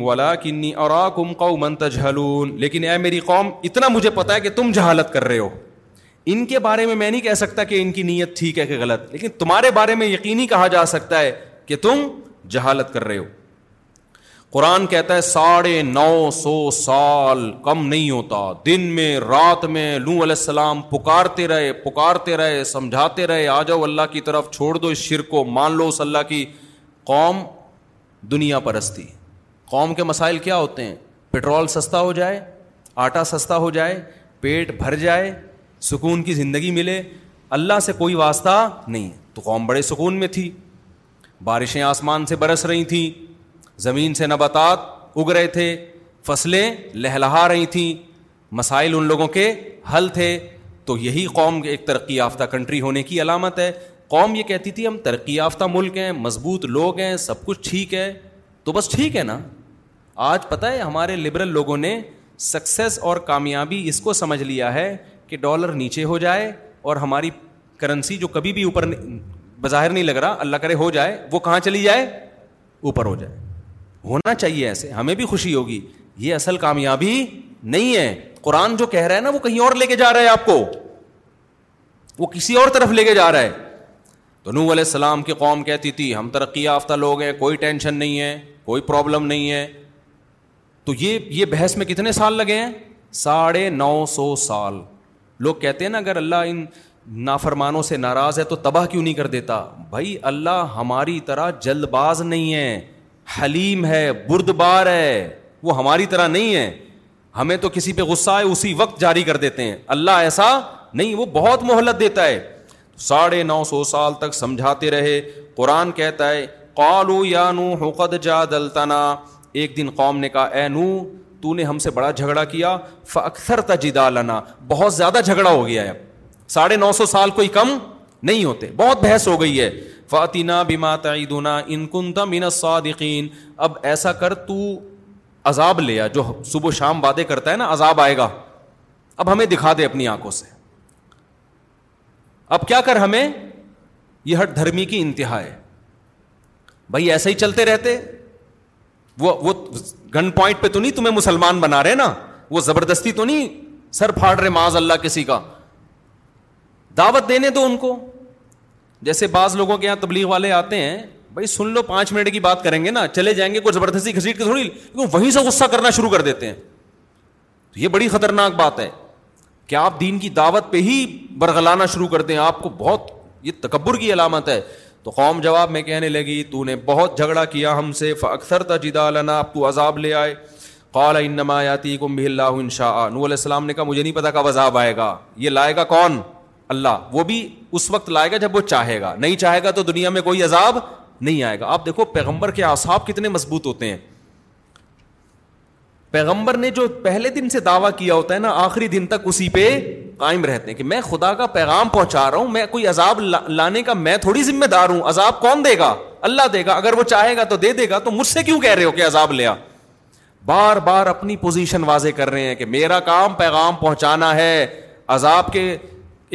ولا کنی اور لیکن اے میری قوم اتنا مجھے پتا ہے کہ تم جہالت کر رہے ہو ان کے بارے میں میں نہیں کہہ سکتا کہ ان کی نیت ٹھیک ہے کہ غلط لیکن تمہارے بارے میں یقینی کہا جا سکتا ہے کہ تم جہالت کر رہے ہو قرآن کہتا ہے ساڑھے نو سو سال کم نہیں ہوتا دن میں رات میں لوں السلام پکارتے رہے پکارتے رہے سمجھاتے رہے آ جاؤ اللہ کی طرف چھوڑ دو اس شر کو مان لو اس اللہ کی قوم دنیا پرستی قوم کے مسائل کیا ہوتے ہیں پٹرول سستا ہو جائے آٹا سستا ہو جائے پیٹ بھر جائے سکون کی زندگی ملے اللہ سے کوئی واسطہ نہیں تو قوم بڑے سکون میں تھی بارشیں آسمان سے برس رہی تھیں زمین سے نباتات اگ رہے تھے فصلیں لہلہا رہی تھیں مسائل ان لوگوں کے حل تھے تو یہی قوم ایک ترقی یافتہ کنٹری ہونے کی علامت ہے قوم یہ کہتی تھی ہم ترقی یافتہ ملک ہیں مضبوط لوگ ہیں سب کچھ ٹھیک ہے تو بس ٹھیک ہے نا آج پتہ ہے ہمارے لبرل لوگوں نے سکسیس اور کامیابی اس کو سمجھ لیا ہے کہ ڈالر نیچے ہو جائے اور ہماری کرنسی جو کبھی بھی اوپر بظاہر نہیں لگ رہا اللہ کرے ہو جائے وہ کہاں چلی جائے اوپر ہو جائے ہونا چاہیے ایسے ہمیں بھی خوشی ہوگی یہ اصل کامیابی نہیں ہے قرآن جو کہہ رہا ہے نا وہ کہیں اور لے کے جا رہا ہے آپ کو وہ کسی اور طرف لے کے جا رہا ہے تو نو علیہ السلام کی قوم کہتی تھی ہم ترقی یافتہ لوگ ہیں کوئی ٹینشن نہیں ہے کوئی پرابلم نہیں ہے تو یہ یہ بحث میں کتنے سال لگے ہیں ساڑھے نو سو سال لوگ کہتے ہیں نا اگر اللہ ان نافرمانوں سے ناراض ہے تو تباہ کیوں نہیں کر دیتا بھائی اللہ ہماری طرح جلد باز نہیں ہے حلیم ہے برد بار ہے وہ ہماری طرح نہیں ہے ہمیں تو کسی پہ غصہ ہے اسی وقت جاری کر دیتے ہیں اللہ ایسا نہیں وہ بہت مہلت دیتا ہے ساڑھے نو سو سال تک سمجھاتے رہے قرآن کہتا ہے قالو یا نو حقد جا دلتنا ایک دن قوم نے کہا اے نو تو نے ہم سے بڑا جھگڑا کیا اکثر لنا بہت زیادہ جھگڑا ہو گیا ہے ساڑھے نو سو سال کوئی کم نہیں ہوتے بہت بحث ہو گئی ہے فاتینہ بیما کن تھا تم صادقین اب ایسا کر تو عذاب لیا جو صبح شام وعدے کرتا ہے نا عذاب آئے گا اب ہمیں دکھا دے اپنی آنکھوں سے اب کیا کر ہمیں یہ ہر دھرمی کی انتہا ہے بھائی ایسے ہی چلتے رہتے وہ وہ گن پوائنٹ پہ تو نہیں تمہیں مسلمان بنا رہے نا وہ زبردستی تو نہیں سر پھاڑ رہے معاذ اللہ کسی کا دعوت دینے دو ان کو جیسے بعض لوگوں کے یہاں تبلیغ والے آتے ہیں بھائی سن لو پانچ منٹ کی بات کریں گے نا چلے جائیں گے کوئی زبردستی گھسیٹ کے تھوڑی وہیں سے غصہ کرنا شروع کر دیتے ہیں یہ بڑی خطرناک بات ہے کہ آپ دین کی دعوت پہ ہی برغلانا شروع کرتے ہیں آپ کو بہت یہ تکبر کی علامت ہے تو قوم جواب میں کہنے لگی تو نے بہت جھگڑا کیا ہم سے اکثر تا جدا لنا اب تو عذاب لے آئے قال یاتی کم بھی اللہ نو علیہ السلام نے کہا مجھے نہیں پتا کب عذاب آئے گا یہ لائے گا کون اللہ وہ بھی اس وقت لائے گا جب وہ چاہے گا نہیں چاہے گا تو دنیا میں کوئی عذاب نہیں آئے گا آپ دیکھو پیغمبر کے اعصاب کتنے مضبوط ہوتے ہیں پیغمبر نے جو پہلے دن سے دعویٰ کیا ہوتا ہے نا آخری دن تک اسی پہ قائم رہتے ہیں کہ میں خدا کا پیغام پہنچا رہا ہوں میں کوئی عذاب لانے کا میں تھوڑی ذمہ دار ہوں عذاب کون دے گا اللہ دے گا اگر وہ چاہے گا تو دے دے گا تو مجھ سے کیوں کہہ رہے ہو کہ عذاب لیا بار بار اپنی پوزیشن واضح کر رہے ہیں کہ میرا کام پیغام پہنچانا ہے عذاب کے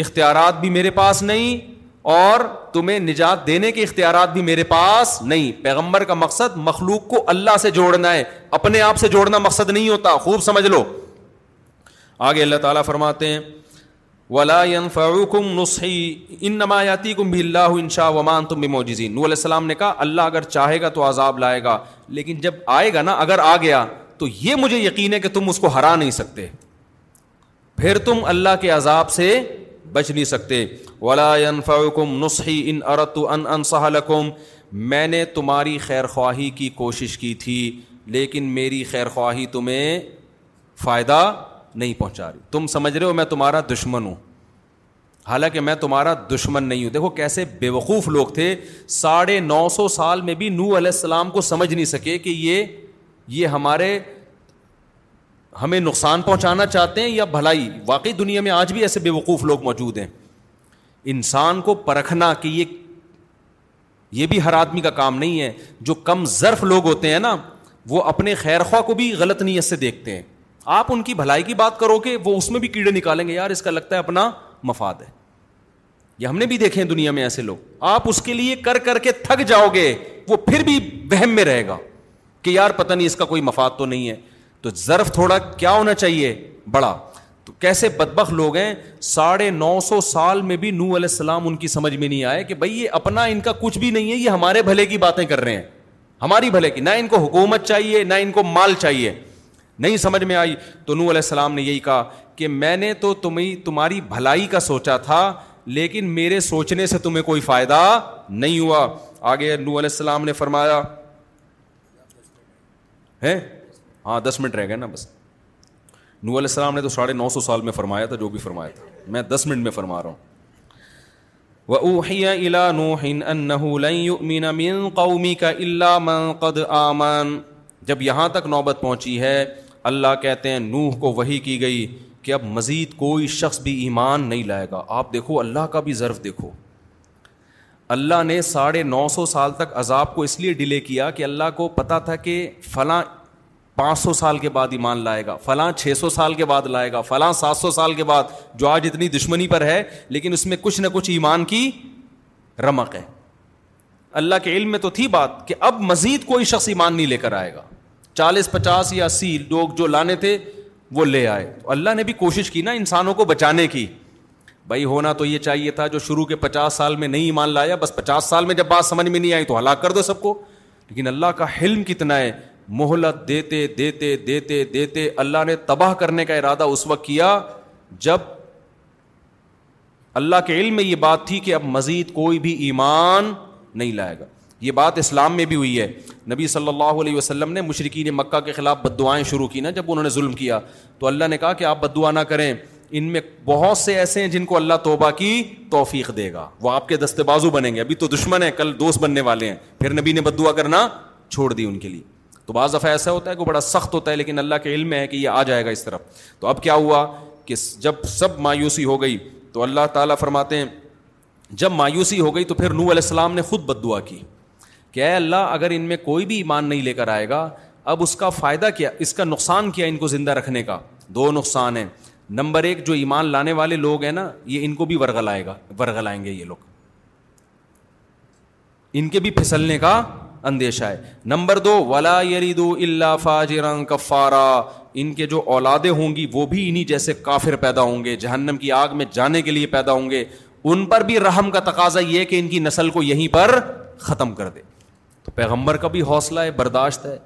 اختیارات بھی میرے پاس نہیں اور تمہیں نجات دینے کے اختیارات بھی میرے پاس نہیں پیغمبر کا مقصد مخلوق کو اللہ سے جوڑنا ہے اپنے آپ سے جوڑنا مقصد نہیں ہوتا خوب سمجھ لو آگے اللہ تعالیٰ فرماتے ہیں ولا ولاکی ان نمایاتی کم بھی اللہ ومان تم بھی موجزین السلام نے کہا اللہ اگر چاہے گا تو عذاب لائے گا لیکن جب آئے گا نا اگر آ گیا تو یہ مجھے یقین ہے کہ تم اس کو ہرا نہیں سکتے پھر تم اللہ کے عذاب سے بچ نہیں سکتے ولا ان انصح نسم میں نے تمہاری خیر خواہی کی کوشش کی تھی لیکن میری خیر خواہی تمہیں فائدہ نہیں پہنچا رہی تم سمجھ رہے ہو میں تمہارا دشمن ہوں حالانکہ میں تمہارا دشمن نہیں ہوں دیکھو کیسے بے وقوف لوگ تھے ساڑھے نو سو سال میں بھی نو علیہ السلام کو سمجھ نہیں سکے کہ یہ یہ ہمارے ہمیں نقصان پہنچانا چاہتے ہیں یا بھلائی واقعی دنیا میں آج بھی ایسے بے وقوف لوگ موجود ہیں انسان کو پرکھنا کہ یہ یہ بھی ہر آدمی کا کام نہیں ہے جو کم ضرف لوگ ہوتے ہیں نا وہ اپنے خیر خواہ کو بھی غلط نیت سے دیکھتے ہیں آپ ان کی بھلائی کی بات کرو گے وہ اس میں بھی کیڑے نکالیں گے یار اس کا لگتا ہے اپنا مفاد ہے یہ ہم نے بھی دیکھے ہیں دنیا میں ایسے لوگ آپ اس کے لیے کر کر کے تھک جاؤ گے وہ پھر بھی وہم میں رہے گا کہ یار پتہ نہیں اس کا کوئی مفاد تو نہیں ہے تو ظرف تھوڑا کیا ہونا چاہیے بڑا تو کیسے بدبخ لوگ ہیں ساڑھے نو سو سال میں بھی نو علیہ السلام ان کی سمجھ میں نہیں آئے کہ بھائی یہ اپنا ان کا کچھ بھی نہیں ہے یہ ہمارے بھلے کی باتیں کر رہے ہیں ہماری بھلے کی نہ ان کو حکومت چاہیے نہ ان کو مال چاہیے نہیں سمجھ میں آئی تو نو علیہ السلام نے یہی کہا کہ میں نے تو تمہیں تمہاری بھلائی کا سوچا تھا لیکن میرے سوچنے سے تمہیں کوئی فائدہ نہیں ہوا آگے نو علیہ السلام نے فرمایا ہاں دس منٹ رہ گئے نا بس نو علیہ السلام نے تو ساڑھے نو سو سال میں فرمایا تھا جو بھی فرمایا تھا میں دس منٹ میں فرما رہا ہوں جب یہاں تک نوبت پہنچی ہے اللہ کہتے ہیں نوح کو وہی کی گئی کہ اب مزید کوئی شخص بھی ایمان نہیں لائے گا آپ دیکھو اللہ کا بھی ضرف دیکھو اللہ نے ساڑھے نو سو سال تک عذاب کو اس لیے ڈیلے کیا کہ اللہ کو پتا تھا کہ فلاں پانچ سو سال کے بعد ایمان لائے گا فلاں چھ سو سال کے بعد لائے گا فلاں سات سو سال کے بعد جو آج اتنی دشمنی پر ہے لیکن اس میں کچھ نہ کچھ ایمان کی رمق ہے اللہ کے علم میں تو تھی بات کہ اب مزید کوئی شخص ایمان نہیں لے کر آئے گا چالیس پچاس یا اسی لوگ جو لانے تھے وہ لے آئے تو اللہ نے بھی کوشش کی نا انسانوں کو بچانے کی بھائی ہونا تو یہ چاہیے تھا جو شروع کے پچاس سال میں نہیں ایمان لایا بس پچاس سال میں جب بات سمجھ میں نہیں آئی تو ہلاک کر دو سب کو لیکن اللہ کا حلم کتنا ہے مہلت دیتے دیتے دیتے دیتے اللہ نے تباہ کرنے کا ارادہ اس وقت کیا جب اللہ کے علم میں یہ بات تھی کہ اب مزید کوئی بھی ایمان نہیں لائے گا یہ بات اسلام میں بھی ہوئی ہے نبی صلی اللہ علیہ وسلم نے مشرقین مکہ کے خلاف بد دعائیں شروع کی نا جب انہوں نے ظلم کیا تو اللہ نے کہا کہ آپ بد دعا نہ کریں ان میں بہت سے ایسے ہیں جن کو اللہ توبہ کی توفیق دے گا وہ آپ کے دستے بازو بنیں گے ابھی تو دشمن ہیں کل دوست بننے والے ہیں پھر نبی نے بد دعا کرنا چھوڑ دی ان کے لیے تو بعض دفعہ ایسا ہوتا ہے کہ بڑا سخت ہوتا ہے لیکن اللہ کے علم ہے کہ یہ آ جائے گا اس طرف تو اب کیا ہوا کہ جب سب مایوسی ہو گئی تو اللہ تعالیٰ فرماتے ہیں جب مایوسی ہو گئی تو پھر نو علیہ السلام نے خود بد دعا کی کہ اے اللہ اگر ان میں کوئی بھی ایمان نہیں لے کر آئے گا اب اس کا فائدہ کیا اس کا نقصان کیا ان کو زندہ رکھنے کا دو نقصان ہیں نمبر ایک جو ایمان لانے والے لوگ ہیں نا یہ ان کو بھی ورگلائے گا ورگلائیں گے یہ لوگ ان کے بھی پھسلنے کا اندیشہ ہے نمبر دو ولا یریدو اللہ فاجر کفارا ان کے جو اولادیں ہوں گی وہ بھی انہیں جیسے کافر پیدا ہوں گے جہنم کی آگ میں جانے کے لیے پیدا ہوں گے ان پر بھی رحم کا تقاضا یہ کہ ان کی نسل کو یہیں پر ختم کر دے تو پیغمبر کا بھی حوصلہ ہے برداشت ہے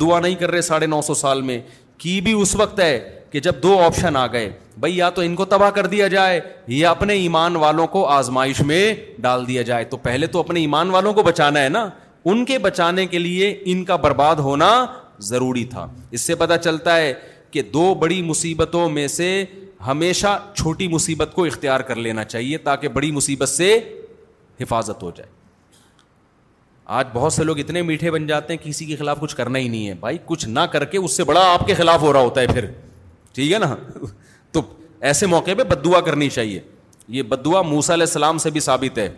دعا نہیں کر رہے ساڑھے نو سو سال میں کی بھی اس وقت ہے کہ جب دو آپشن آ گئے بھائی یا تو ان کو تباہ کر دیا جائے یا اپنے ایمان والوں کو آزمائش میں ڈال دیا جائے تو پہلے تو اپنے ایمان والوں کو بچانا ہے نا ان کے بچانے کے لیے ان کا برباد ہونا ضروری تھا اس سے پتا چلتا ہے کہ دو بڑی مصیبتوں میں سے ہمیشہ چھوٹی مصیبت کو اختیار کر لینا چاہیے تاکہ بڑی مصیبت سے حفاظت ہو جائے آج بہت سے لوگ اتنے میٹھے بن جاتے ہیں کسی کے خلاف کچھ کرنا ہی نہیں ہے بھائی کچھ نہ کر کے اس سے بڑا آپ کے خلاف ہو رہا ہوتا ہے پھر ٹھیک ہے نا تو ایسے موقع پہ بد دعا کرنی چاہیے یہ بد دعا موسا علیہ السلام سے بھی ثابت ہے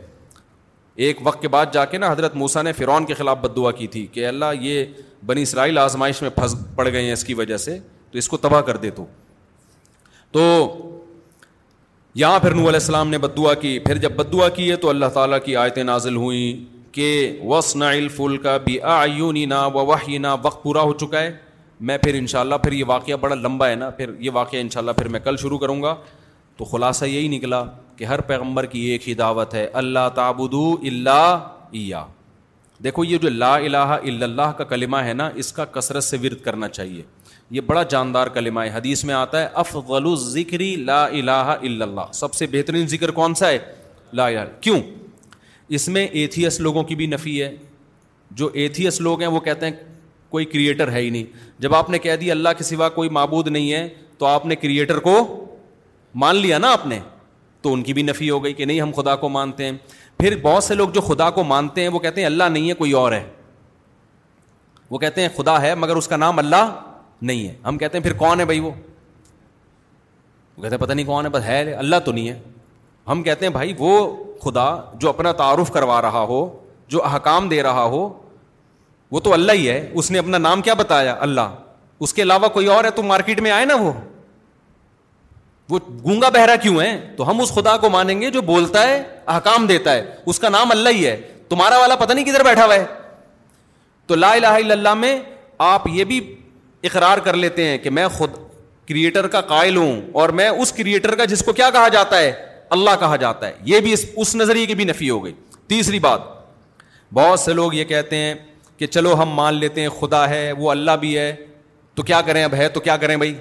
ایک وقت کے بعد جا کے نا حضرت موسا نے فرعون کے خلاف بد دعا کی تھی کہ اللہ یہ بنی اسرائیل آزمائش میں پھنس پڑ گئے ہیں اس کی وجہ سے تو اس کو تباہ کر دے تو تو یہاں پھر نور علیہ السلام نے بد دعا کی پھر جب بد دعا کی ہے تو اللہ تعالیٰ کی آیتیں نازل ہوئیں کہ وسنائل فل کا بھی آ نا و نا وقت پورا ہو چکا ہے میں پھر ان شاء اللہ پھر یہ واقعہ بڑا لمبا ہے نا پھر یہ واقعہ ان شاء اللہ پھر میں کل شروع کروں گا تو خلاصہ یہی نکلا کہ ہر پیغمبر کی ایک ہی دعوت ہے اللہ تابود اللہ عیا دیکھو یہ جو لا الہ الا اللہ کا کلمہ ہے نا اس کا کثرت سے ورد کرنا چاہیے یہ بڑا جاندار کلمہ ہے حدیث میں آتا ہے افضل ذکری لا الہ الا اللہ سب سے بہترین ذکر کون سا ہے لا الہ کیوں اس میں ایتھیس لوگوں کی بھی نفی ہے جو ایتھیس لوگ ہیں وہ کہتے ہیں کوئی کریٹر ہے ہی نہیں جب آپ نے کہہ دی اللہ کے سوا کوئی معبود نہیں ہے تو آپ نے کریٹر کو مان لیا نا آپ نے تو ان کی بھی نفی ہو گئی کہ نہیں ہم خدا کو مانتے ہیں پھر بہت سے لوگ جو خدا کو مانتے ہیں وہ کہتے ہیں اللہ نہیں ہے کوئی اور ہے وہ کہتے ہیں خدا ہے مگر اس کا نام اللہ نہیں ہے ہم کہتے ہیں پھر کون ہے بھائی وہ, وہ کہتے ہیں پتہ نہیں کون ہے بس ہے اللہ تو نہیں ہے ہم کہتے ہیں بھائی وہ خدا جو اپنا تعارف کروا رہا ہو جو احکام دے رہا ہو وہ تو اللہ ہی ہے اس نے اپنا نام کیا بتایا اللہ اس کے علاوہ کوئی اور ہے تو مارکیٹ میں آئے نا وہ وہ گونگا بہرا کیوں ہے تو ہم اس خدا کو مانیں گے جو بولتا ہے احکام دیتا ہے اس کا نام اللہ ہی ہے تمہارا والا پتہ نہیں کدھر بیٹھا ہوا ہے تو لا الہ الا اللہ میں آپ یہ بھی اقرار کر لیتے ہیں کہ میں خود کریٹر کا قائل ہوں اور میں اس کریٹر کا جس کو کیا کہا جاتا ہے اللہ کہا جاتا ہے یہ بھی اس نظریے کی بھی نفی ہو گئی تیسری بات بہت سے لوگ یہ کہتے ہیں کہ چلو ہم مان لیتے ہیں خدا ہے وہ اللہ بھی ہے تو کیا کریں اب ہے تو کیا کریں بھائی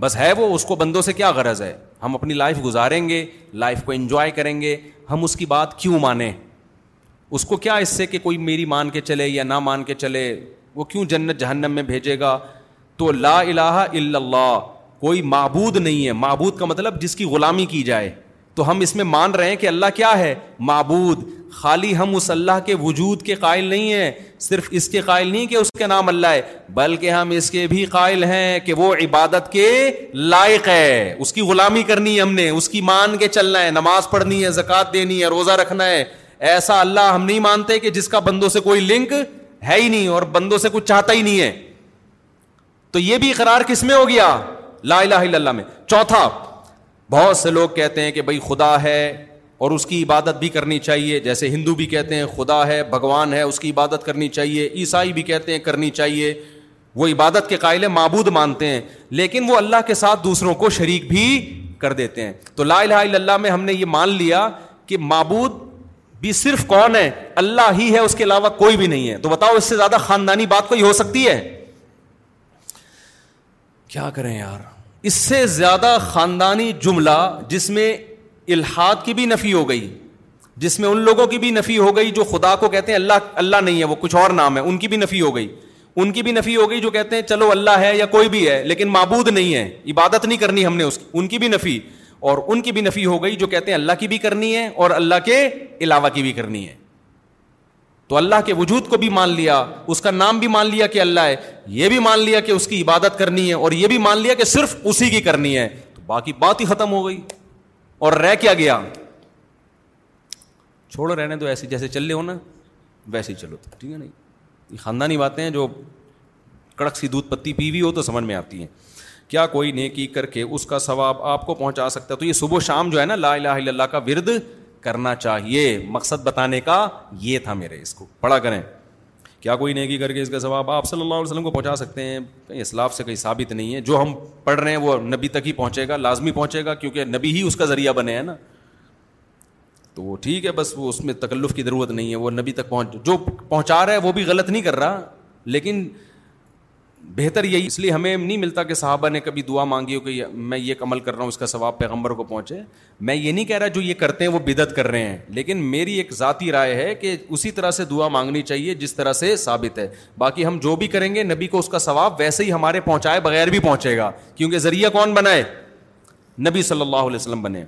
بس ہے وہ اس کو بندوں سے کیا غرض ہے ہم اپنی لائف گزاریں گے لائف کو انجوائے کریں گے ہم اس کی بات کیوں مانیں اس کو کیا اس سے کہ کوئی میری مان کے چلے یا نہ مان کے چلے وہ کیوں جنت جہنم میں بھیجے گا تو لا الہ الا اللہ کوئی معبود نہیں ہے معبود کا مطلب جس کی غلامی کی جائے تو ہم اس میں مان رہے ہیں کہ اللہ کیا ہے معبود خالی ہم اس اللہ کے وجود کے قائل نہیں ہیں صرف اس کے قائل نہیں کہ اس کے نام اللہ ہے بلکہ ہم اس کے بھی قائل ہیں کہ وہ عبادت کے لائق ہے اس کی غلامی کرنی ہم نے اس کی مان کے چلنا ہے نماز پڑھنی ہے زکات دینی ہے روزہ رکھنا ہے ایسا اللہ ہم نہیں مانتے کہ جس کا بندوں سے کوئی لنک ہے ہی نہیں اور بندوں سے کچھ چاہتا ہی نہیں ہے تو یہ بھی اقرار کس میں ہو گیا لا الہ الا اللہ میں چوتھا بہت سے لوگ کہتے ہیں کہ بھائی خدا ہے اور اس کی عبادت بھی کرنی چاہیے جیسے ہندو بھی کہتے ہیں خدا ہے بھگوان ہے اس کی عبادت کرنی چاہیے عیسائی بھی کہتے ہیں کرنی چاہیے وہ عبادت کے قائل معبود مانتے ہیں لیکن وہ اللہ کے ساتھ دوسروں کو شریک بھی کر دیتے ہیں تو لا الہ الا اللہ میں ہم نے یہ مان لیا کہ معبود بھی صرف کون ہے اللہ ہی ہے اس کے علاوہ کوئی بھی نہیں ہے تو بتاؤ اس سے زیادہ خاندانی بات کوئی ہو سکتی ہے کیا کریں یار اس سے زیادہ خاندانی جملہ جس میں الحاد کی بھی نفی ہو گئی جس میں ان لوگوں کی بھی نفی ہو گئی جو خدا کو کہتے ہیں اللہ اللہ نہیں ہے وہ کچھ اور نام ہے ان کی بھی نفی ہو گئی ان کی بھی نفی ہو گئی جو کہتے ہیں چلو اللہ ہے یا کوئی بھی ہے لیکن معبود نہیں ہے عبادت نہیں کرنی ہم نے اس کی ان کی بھی نفی اور ان کی بھی نفی ہو گئی جو کہتے ہیں اللہ کی بھی کرنی ہے اور اللہ کے علاوہ کی بھی کرنی ہے تو اللہ کے وجود کو بھی مان لیا اس کا نام بھی مان لیا کہ اللہ ہے یہ بھی مان لیا کہ اس کی عبادت کرنی ہے اور یہ بھی مان لیا کہ صرف اسی کی کرنی ہے تو باقی بات ہی ختم ہو گئی اور رہ کیا گیا چھوڑو رہنے تو ایسے جیسے چل رہے ہو نا ویسے ہی چلو ٹھیک ہے نا یہ خاندانی باتیں ہیں جو کڑک سی دودھ پتی پی ہوئی ہو تو سمجھ میں آتی ہیں کیا کوئی نیکی کر کے اس کا ثواب آپ کو پہنچا سکتا ہے تو یہ صبح و شام جو ہے نا لا الہ الا اللہ کا ورد کرنا چاہیے مقصد بتانے کا یہ تھا میرے اس کو پڑھا کریں کیا کوئی نیکی کر کے اس کا ثواب آپ صلی اللہ علیہ وسلم کو پہنچا سکتے ہیں کہیں اسلاف سے کہیں ثابت نہیں ہے جو ہم پڑھ رہے ہیں وہ نبی تک ہی پہنچے گا لازمی پہنچے گا کیونکہ نبی ہی اس کا ذریعہ بنے ہیں نا تو وہ ٹھیک ہے بس وہ اس میں تکلف کی ضرورت نہیں ہے وہ نبی تک پہنچ جو پہنچا رہا ہے وہ بھی غلط نہیں کر رہا لیکن بہتر یہی اس لیے ہمیں نہیں ملتا کہ صحابہ نے کبھی دعا مانگی ہو کہ میں یہ عمل کر رہا ہوں اس کا ثواب پیغمبر کو پہنچے میں یہ نہیں کہہ رہا جو یہ کرتے ہیں وہ بدعت کر رہے ہیں لیکن میری ایک ذاتی رائے ہے کہ اسی طرح سے دعا مانگنی چاہیے جس طرح سے ثابت ہے باقی ہم جو بھی کریں گے نبی کو اس کا ثواب ویسے ہی ہمارے پہنچائے بغیر بھی پہنچے گا کیونکہ ذریعہ کون بنائے نبی صلی اللہ علیہ وسلم بنے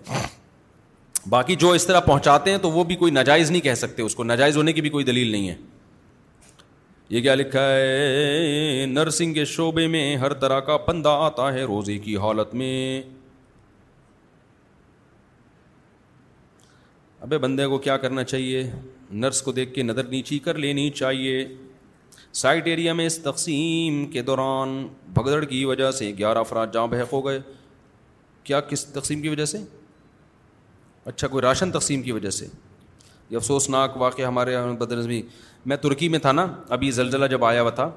باقی جو اس طرح پہنچاتے ہیں تو وہ بھی کوئی ناجائز نہیں کہہ سکتے اس کو ناجائز ہونے کی بھی کوئی دلیل نہیں ہے یہ کیا لکھا ہے نرسنگ کے شعبے میں ہر طرح کا پندہ آتا ہے روزے کی حالت میں ابے بندے کو کیا کرنا چاہیے نرس کو دیکھ کے نظر نیچی کر لینی چاہیے سائٹ ایریا میں اس تقسیم کے دوران بھگدڑ کی وجہ سے گیارہ افراد جاں بحق ہو گئے کیا کس تقسیم کی وجہ سے اچھا کوئی راشن تقسیم کی وجہ سے یہ افسوسناک واقعہ ہمارے بدنظمی میں ترکی میں تھا نا ابھی زلزلہ جب آیا ہوا تھا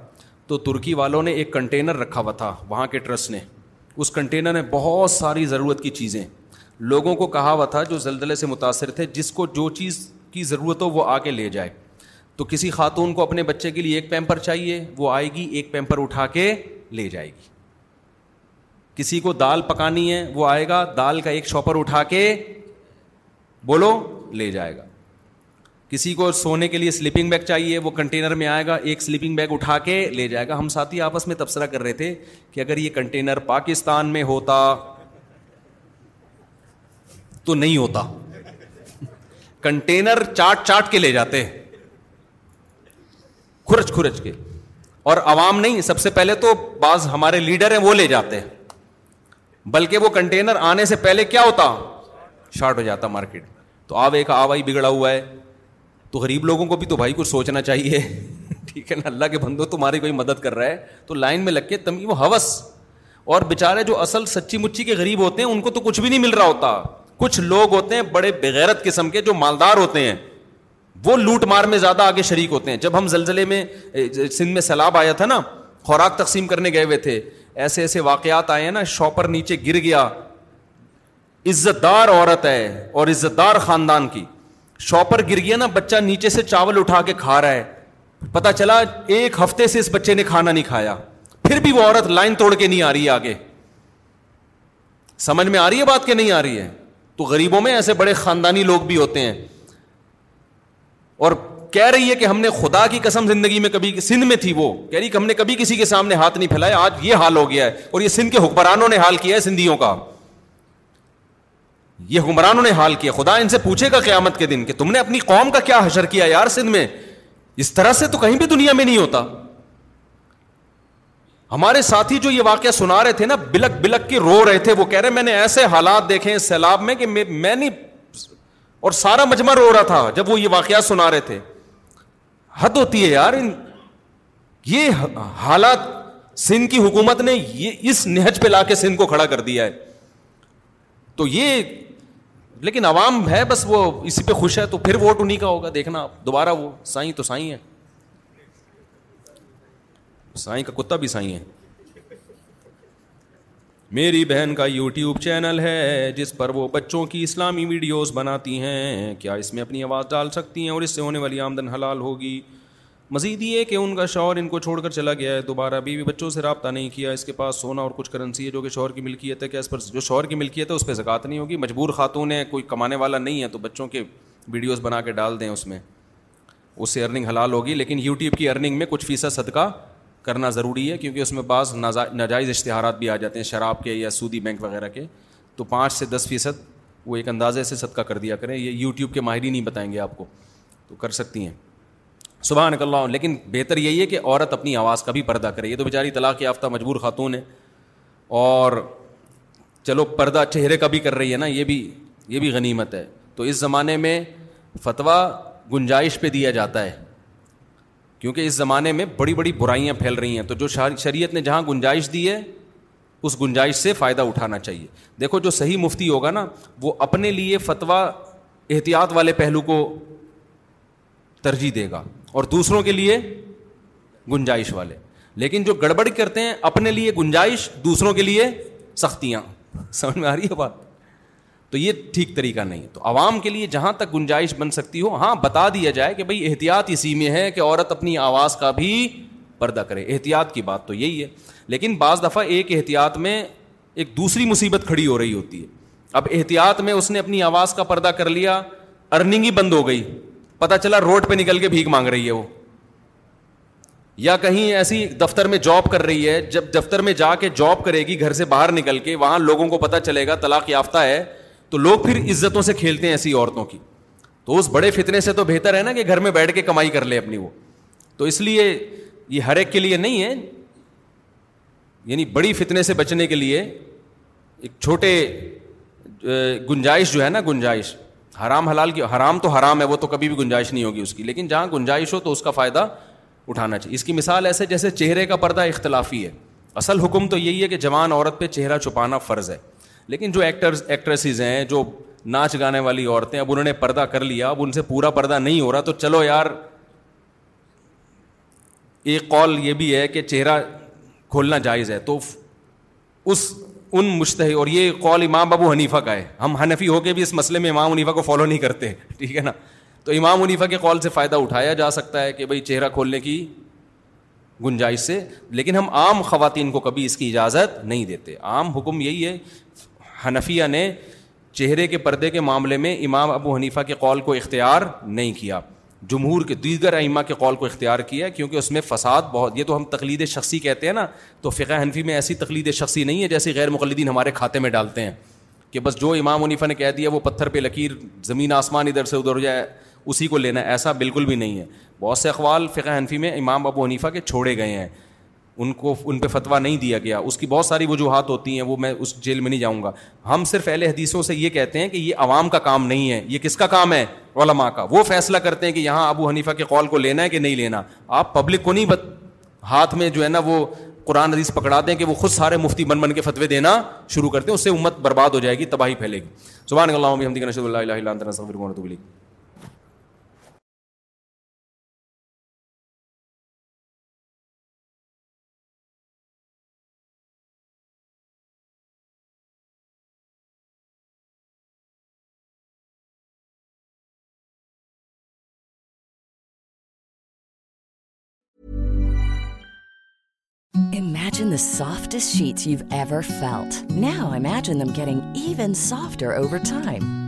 تو ترکی والوں نے ایک کنٹینر رکھا ہوا تھا وہاں کے ٹرسٹ نے اس کنٹینر میں بہت ساری ضرورت کی چیزیں لوگوں کو کہا ہوا تھا جو زلزلے سے متاثر تھے جس کو جو چیز کی ضرورت ہو وہ آ کے لے جائے تو کسی خاتون کو اپنے بچے کے لیے ایک پیمپر چاہیے وہ آئے گی ایک پیمپر اٹھا کے لے جائے گی کسی کو دال پکانی ہے وہ آئے گا دال کا ایک شاپر اٹھا کے بولو لے جائے گا کسی کو سونے کے لیے سلیپنگ بیگ چاہیے وہ کنٹینر میں آئے گا ایک سلیپنگ بیگ اٹھا کے لے جائے گا ہم ساتھ ہی آپس میں تبصرہ کر رہے تھے کہ اگر یہ کنٹینر پاکستان میں ہوتا تو نہیں ہوتا کنٹینر چاٹ چاٹ کے لے جاتے کورچ کھرچ کے اور عوام نہیں سب سے پہلے تو بعض ہمارے لیڈر ہیں وہ لے جاتے ہیں بلکہ وہ کنٹینر آنے سے پہلے کیا ہوتا شارٹ ہو جاتا مارکیٹ تو آوائی بگڑا ہوا ہے تو غریب لوگوں کو بھی تو بھائی کچھ سوچنا چاہیے *laughs* ٹھیک ہے نا اللہ کے بندو تمہاری کوئی مدد کر رہا ہے تو لائن میں لگ کے تم وہ حوث اور بےچارے جو اصل سچی مچی کے غریب ہوتے ہیں ان کو تو کچھ بھی نہیں مل رہا ہوتا کچھ لوگ ہوتے ہیں بڑے بغیرت قسم کے جو مالدار ہوتے ہیں وہ لوٹ مار میں زیادہ آگے شریک ہوتے ہیں جب ہم زلزلے میں سندھ میں سیلاب آیا تھا نا خوراک تقسیم کرنے گئے ہوئے تھے ایسے ایسے واقعات آئے ہیں نا شاپر نیچے گر گیا عزت دار عورت ہے اور عزت دار خاندان کی شاپر گر گیا نا بچہ نیچے سے چاول اٹھا کے کھا رہا ہے پتا چلا ایک ہفتے سے اس بچے نے کھانا نہیں کھایا پھر بھی وہ عورت لائن توڑ کے نہیں آ رہی آگے سمجھ میں آ رہی ہے بات کہ نہیں آ رہی ہے تو غریبوں میں ایسے بڑے خاندانی لوگ بھی ہوتے ہیں اور کہہ رہی ہے کہ ہم نے خدا کی قسم زندگی میں کبھی سندھ میں تھی وہ کہہ رہی کہ ہم نے کبھی کسی کے سامنے ہاتھ نہیں پھیلایا آج یہ حال ہو گیا ہے اور یہ سندھ کے حکمرانوں نے حال کیا ہے سندھیوں کا یہ حکمرانوں نے حال کیا خدا ان سے پوچھے گا قیامت کے دن کہ تم نے اپنی قوم کا کیا حشر کیا یار سندھ میں اس طرح سے تو کہیں بھی دنیا میں نہیں ہوتا ہمارے ساتھی جو یہ واقعہ سنا رہے تھے نا بلک بلک کے رو رہے تھے وہ کہہ رہے میں نے ایسے حالات دیکھے سیلاب میں کہ میں نہیں اور سارا مجمع رو رہا تھا جب وہ یہ واقعات سنا رہے تھے حد ہوتی ہے یار یہ حالات سندھ کی حکومت نے یہ اس نہج پہ لا کے سندھ کو کھڑا کر دیا ہے تو یہ لیکن عوام ہے بس وہ اسی پہ خوش ہے تو پھر ووٹ انہیں کا ہوگا دیکھنا آپ دوبارہ وہ سائی تو سائی ہے سائی کا کتا بھی سائی ہے میری بہن کا یو ٹیوب چینل ہے جس پر وہ بچوں کی اسلامی ویڈیوز بناتی ہیں کیا اس میں اپنی آواز ڈال سکتی ہیں اور اس سے ہونے والی آمدن حلال ہوگی مزید یہ کہ ان کا شوہر ان کو چھوڑ کر چلا گیا ہے دوبارہ ابھی بھی بچوں سے رابطہ نہیں کیا اس کے پاس سونا اور کچھ کرنسی ہے جو کہ شوہر کی ملکیت ہے کہ اس پر جو شوہر کی ملکیت ہے اس پہ زکوٰۃ نہیں ہوگی مجبور خاتون ہے کوئی کمانے والا نہیں ہے تو بچوں کے ویڈیوز بنا کے ڈال دیں اس میں اس سے ارننگ حلال ہوگی لیکن یوٹیوب کی ارننگ میں کچھ فیصد صدقہ کرنا ضروری ہے کیونکہ اس میں بعض ناجائز اشتہارات بھی آ جاتے ہیں شراب کے یا سودی بینک وغیرہ کے تو پانچ سے دس فیصد وہ ایک اندازے سے صدقہ کر دیا کریں یہ یوٹیوب کے ماہرین نہیں بتائیں گے آپ کو تو کر سکتی ہیں صبح نکل رہا ہوں لیکن بہتر یہی ہے کہ عورت اپنی آواز کا بھی پردہ کرے یہ تو بیچاری طلاق یافتہ مجبور خاتون ہے اور چلو پردہ چہرے کا بھی کر رہی ہے نا یہ بھی یہ بھی غنیمت ہے تو اس زمانے میں فتویٰ گنجائش پہ دیا جاتا ہے کیونکہ اس زمانے میں بڑی بڑی برائیاں پھیل رہی ہیں تو جو شریعت نے جہاں گنجائش دی ہے اس گنجائش سے فائدہ اٹھانا چاہیے دیکھو جو صحیح مفتی ہوگا نا وہ اپنے لیے فتویٰ احتیاط والے پہلو کو ترجیح دے گا اور دوسروں کے لیے گنجائش والے لیکن جو گڑبڑ کرتے ہیں اپنے لیے گنجائش دوسروں کے لیے سختیاں سمجھ میں آ رہی ہے بات تو یہ ٹھیک طریقہ نہیں تو عوام کے لیے جہاں تک گنجائش بن سکتی ہو ہاں بتا دیا جائے کہ بھائی احتیاط اسی میں ہے کہ عورت اپنی آواز کا بھی پردہ کرے احتیاط کی بات تو یہی ہے لیکن بعض دفعہ ایک احتیاط میں ایک دوسری مصیبت کھڑی ہو رہی ہوتی ہے اب احتیاط میں اس نے اپنی آواز کا پردہ کر لیا ارننگ ہی بند ہو گئی پتا چلا روڈ پہ نکل کے بھیک مانگ رہی ہے وہ یا کہیں ایسی دفتر میں جاب کر رہی ہے جب دفتر میں جا کے جاب کرے گی گھر سے باہر نکل کے وہاں لوگوں کو پتا چلے گا طلاق یافتہ ہے تو لوگ پھر عزتوں سے کھیلتے ہیں ایسی عورتوں کی تو اس بڑے فتنے سے تو بہتر ہے نا کہ گھر میں بیٹھ کے کمائی کر لے اپنی وہ تو اس لیے یہ ہر ایک کے لیے نہیں ہے یعنی بڑی فتنے سے بچنے کے لیے ایک چھوٹے گنجائش جو ہے نا گنجائش حرام حلال کی حرام تو حرام ہے وہ تو کبھی بھی گنجائش نہیں ہوگی اس کی لیکن جہاں گنجائش ہو تو اس کا فائدہ اٹھانا چاہیے اس کی مثال ایسے جیسے چہرے کا پردہ اختلافی ہے اصل حکم تو یہی ہے کہ جوان عورت پہ چہرہ چھپانا فرض ہے لیکن جو ایکٹرز ایکٹریسز ہیں جو ناچ گانے والی عورتیں اب انہوں نے پردہ کر لیا اب ان سے پورا پردہ نہیں ہو رہا تو چلو یار ایک قول یہ بھی ہے کہ چہرہ کھولنا جائز ہے تو اس ان مشتح اور یہ قول امام ابو حنیفہ کا ہے ہم حنفی ہو کے بھی اس مسئلے میں امام حنیفہ کو فالو نہیں کرتے *laughs* ٹھیک ہے نا تو امام حنیفہ کے قول سے فائدہ اٹھایا جا سکتا ہے کہ بھائی چہرہ کھولنے کی گنجائش سے لیکن ہم عام خواتین کو کبھی اس کی اجازت نہیں دیتے عام حکم یہی ہے حنفیہ نے چہرے کے پردے کے معاملے میں امام ابو حنیفہ کے قول کو اختیار نہیں کیا جمہور کے دیگر ائمہ کے قول کو اختیار کیا کیونکہ اس میں فساد بہت یہ تو ہم تقلید شخصی کہتے ہیں نا تو فقہ حنفی میں ایسی تقلید شخصی نہیں ہے جیسے غیر مقلدین ہمارے کھاتے میں ڈالتے ہیں کہ بس جو امام عنیفا نے کہہ دیا وہ پتھر پہ لکیر زمین آسمان ادھر سے ادھر ہو جائے اسی کو لینا ایسا بالکل بھی نہیں ہے بہت سے اقوال فقہ حنفی میں امام ابو حنیفہ کے چھوڑے گئے ہیں ان کو ان پہ فتویٰ نہیں دیا گیا اس کی بہت ساری وجوہات ہوتی ہیں وہ میں اس جیل میں نہیں جاؤں گا ہم صرف اہل حدیثوں سے یہ کہتے ہیں کہ یہ عوام کا کام نہیں ہے یہ کس کا کام ہے علماء کا وہ فیصلہ کرتے ہیں کہ یہاں ابو حنیفہ کے قول کو لینا ہے کہ نہیں لینا آپ پبلک کو نہیں بت... ہاتھ میں جو ہے نا وہ قرآن حدیث پکڑا دیں کہ وہ خود سارے مفتی بن بن کے فتوے دینا شروع کرتے ہیں اس سے امت برباد ہو جائے گی تباہی پھیلے گی زبان اللہ سافٹ نو ایم کی soft